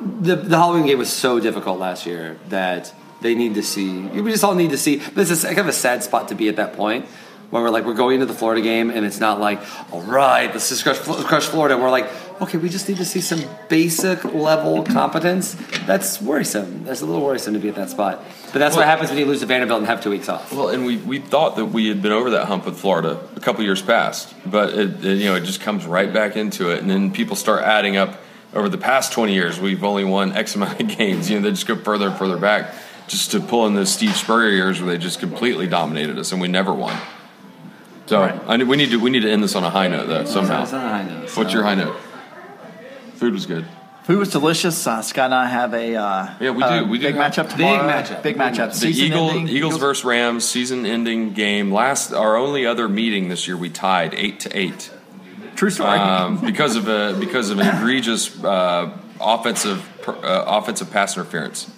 B: the the Halloween game was so difficult last year that they need to see. We just all need to see. This is kind of a sad spot to be at that point. Where we're like we're going into the Florida game and it's not like all right let's just crush, crush Florida. We're like okay, we just need to see some basic level competence. That's worrisome. That's a little worrisome to be at that spot. But that's what happens when you lose to Vanderbilt and have two weeks off.
A: Well, and we, we thought that we had been over that hump with Florida a couple years past, but it, it, you know it just comes right back into it, and then people start adding up over the past twenty years. We've only won X amount of games. You know, they just go further and further back, just to pull in those Steve Spurrier years where they just completely dominated us, and we never won. So
C: Right.
A: I, we need to we need to end this on a high note though somehow.
B: It's on a high note,
A: What's
B: so-
A: your high note? Food was good.
C: Food was delicious. Uh, Scott and I have a uh,
A: Yeah, we do. We do
C: big
A: have-
C: matchup
B: Big
C: tomorrow.
B: matchup.
C: Big
B: Big
C: matchup.
B: matchup.
A: The
C: Season
A: Eagle,
C: ending.
A: Eagles versus Rams season-ending game. Last, our only other meeting this year, we tied eight to eight.
C: True story.
A: um, because of a because of an egregious uh, offensive per- uh, offensive pass interference.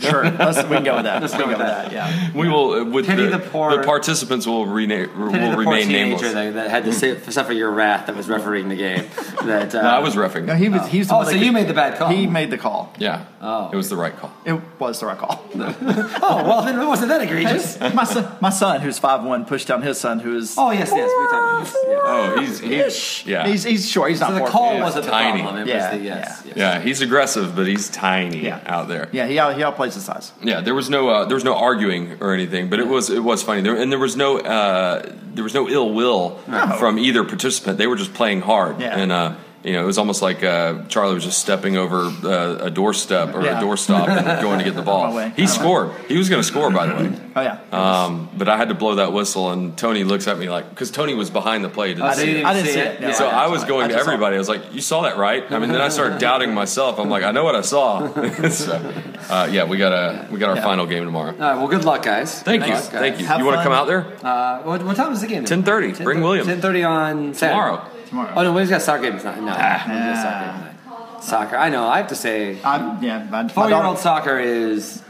C: sure. Let's, we can go with that. Let's
B: go
C: go
B: with
C: with
B: that.
C: that. Yeah.
A: We will uh, with
B: Pity
A: the,
B: the poor-
A: participants will rename will
B: the poor
A: remain
B: teenager
A: nameless.
B: that, that had to say, suffer your wrath that was refereeing the game. That uh,
A: No, I was refing.
C: No, he was. He's the
B: Oh,
C: one
B: so
C: that-
B: you made the bad call.
C: He made the call.
A: yeah,
B: Oh.
A: it was the right call.
C: It was the right call.
B: oh well, then it wasn't that egregious.
C: my son, my son, who's five one, pushed down his son, who is
B: Oh yes, yes, we talked about. Yeah.
A: Oh, he's he's yeah
C: He's he's short. He's not.
B: So the call wasn't the
A: tiny.
B: problem. It
C: Yeah,
B: was the yes. yes.
A: yeah he's aggressive, but he's tiny
C: Yeah.
A: out there.
C: Yeah, he out, he outplays his size.
A: Yeah, there was no uh, there was no arguing or anything, but it was it was funny. There, and there was no uh, there was no ill will from either participant. They were just playing hard,
C: Yeah.
A: and uh, you know it was almost like uh, Charlie was just stepping over uh, a doorstep or
C: Yeah.
A: a doorstop and going to get the ball.
C: my.
A: He scored. He was going to score, by the way.
C: Oh yeah.
A: Um, but I had to blow that whistle, and Tony looks at me like because Tony was behind the plate. Didn't
B: Oh,
A: see
B: didn't
C: I didn't
B: see
C: see
B: it.
C: it. No,
A: So I was
C: I
A: going to
C: just saw it.
A: everybody. I was like, "You saw that, right?" I mean, then I started doubting myself. I'm like, "I know what I saw." so, uh, yeah, we got a we got our
C: Yeah.
A: final game tomorrow.
B: All right. Well, good luck, guys.
A: Thank you,
B: luck, guys.
A: thank you.
C: Have
A: you want to come out there?
B: Uh, what, what time is the game?
A: 10:30. Bring William.
B: Ten thirty on Saturday.
A: Tomorrow.
C: Tomorrow.
B: Oh no, William's got soccer game tonight. No, ah. William's got soccer game tonight. Soccer. I know. I have to say,
C: I'm, yeah. My, my
B: four-year-old
C: daughter-
B: soccer is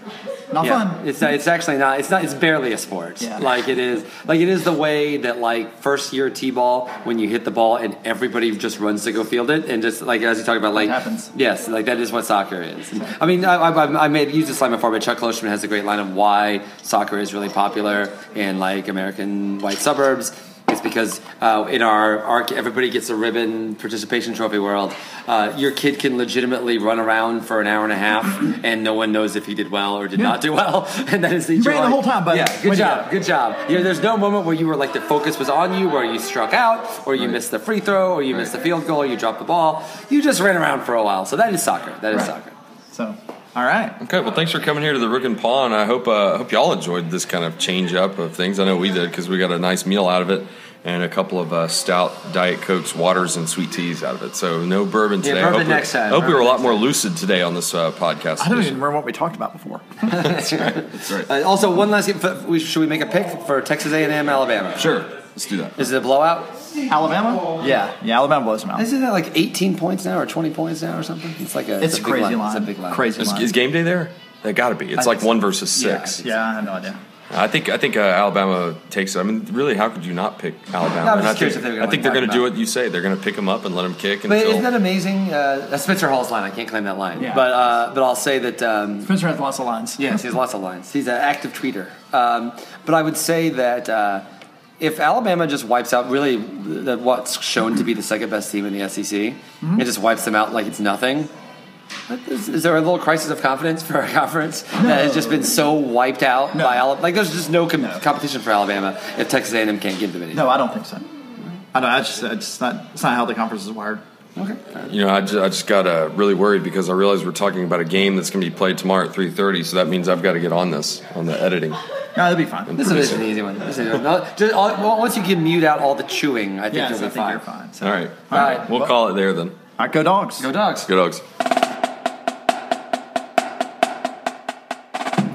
C: Not
B: yeah,
C: fun.
B: It's it's actually not. It's not. It's barely a sport.
C: Yeah.
B: Like it is. Like it is the way that like first year t-ball when you hit the ball and everybody just runs to go field it and just like as you talk about like
C: happens.
B: Yes, like that is what soccer is. I mean, I, I, I made used this line before, but Chuck Klosterman has a great line of why soccer is really popular in like American white suburbs. It's because uh, in our, our everybody gets a ribbon participation trophy world. Uh, your kid can legitimately run around for an hour and a half, and no one knows if he did well or did not do well. And that is the
C: You ran the
B: joy.
C: whole time, buddy.
B: Yeah, good job, good job. You know, there's no moment where you were like the focus was on you, where you struck out, or you missed the free throw, or you missed the field goal, or you dropped the ball. You just ran around for a while. So that is soccer. That is
C: Right.
B: soccer.
C: So, all right.
A: Okay, well, thanks for coming here to the Rook and Pawn. I hope uh, hope y'all enjoyed this kind of change up of things. I know we did because we got a nice meal out of it and a couple of uh, stout Diet Cokes, waters, and sweet teas out of it. So no bourbon
B: Yeah,
A: today.
B: bourbon
A: I hope we-
B: next time,
A: I hope we
B: bourbon
A: were a lot more
B: time.
A: lucid today on this uh, podcast.
C: I don't even
A: edition.
C: remember what we talked about before.
A: That's right.
B: That's Uh, also, one last. f- Should we make a pick for Texas A&M, Alabama?
A: Sure, let's do that.
B: Is it a blowout?
C: Alabama? Yeah, yeah. Alabama blows them out.
B: Isn't that like 18 points now or 20 points now or something? It's like a.
C: It's
B: a
C: a crazy
B: line.
C: line.
B: It's a big line.
C: Crazy
A: Is,
C: line.
A: is game day there? They got to be. It's
B: I
A: like
B: think so.
A: one versus six.
B: think
C: yeah, I have no idea.
A: I think I think uh, Alabama takes it. I mean, really, how could you not pick Alabama?
B: No, I'm just
A: I
B: curious
A: think,
B: if they were
A: I
B: gonna,
A: think
B: like,
A: they're going to do what you say. They're going to pick them up and let them kick
B: But
A: until.
B: isn't that amazing? Uh, that's Spencer Hall's line. I can't claim that line.
C: Yeah.
B: But uh, but I'll say that. Um,
C: Spencer has lots of lines.
B: Yes, he has lots of lines. He's an active tweeter. Um, but I would say that uh, if Alabama just wipes out really the, what's shown to be the second best team in the SEC,
C: Mm-hmm.
B: it just wipes them out like it's nothing. Is, is there a little crisis of confidence for our conference that has just been so wiped out
C: No.
B: by Alabama? Like, there's just no, com-
C: No.
B: competition for Alabama if Texas A&M can't give them anything.
C: No, I don't think so. I don't. I just. It's just not. It's not how the conference is wired.
B: Okay.
A: You know, I just, I just got uh, really worried because I realized we're talking about a game that's going to be played tomorrow at three thirty. So that means I've got to get on this on the editing.
C: No, that'd be fine.
B: This is an easy one. This is no, just, all, well, once you can mute out all the chewing, I think
C: yes,
B: you'll
C: I
B: be
C: think
B: fine.
C: you're fine. So.
A: All right,
B: All right.
A: we'll call it there then.
C: All right, go dogs.
B: Go dogs.
A: Go dogs.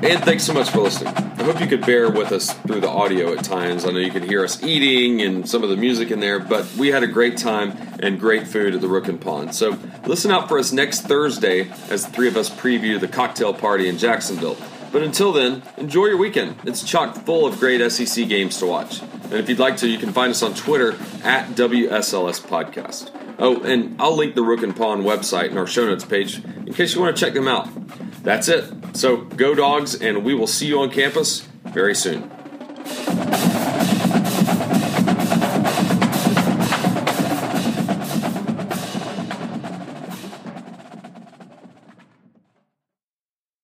A: And thanks so much for listening. I hope you could bear with us through the audio at times. I know you could hear us eating and some of the music in there, but we had a great time and great food at the Rook and Pawn. So listen out for us next Thursday as the three of us preview the cocktail party in Jacksonville. But until then, enjoy your weekend. It's chock full of great SEC games to watch. And if you'd like to, you can find us on Twitter at WSLS Podcast. Oh, and I'll link the Rook and Pawn website in our show notes page in case you want to check them out. That's it. So go dogs, and we will see you on campus very soon.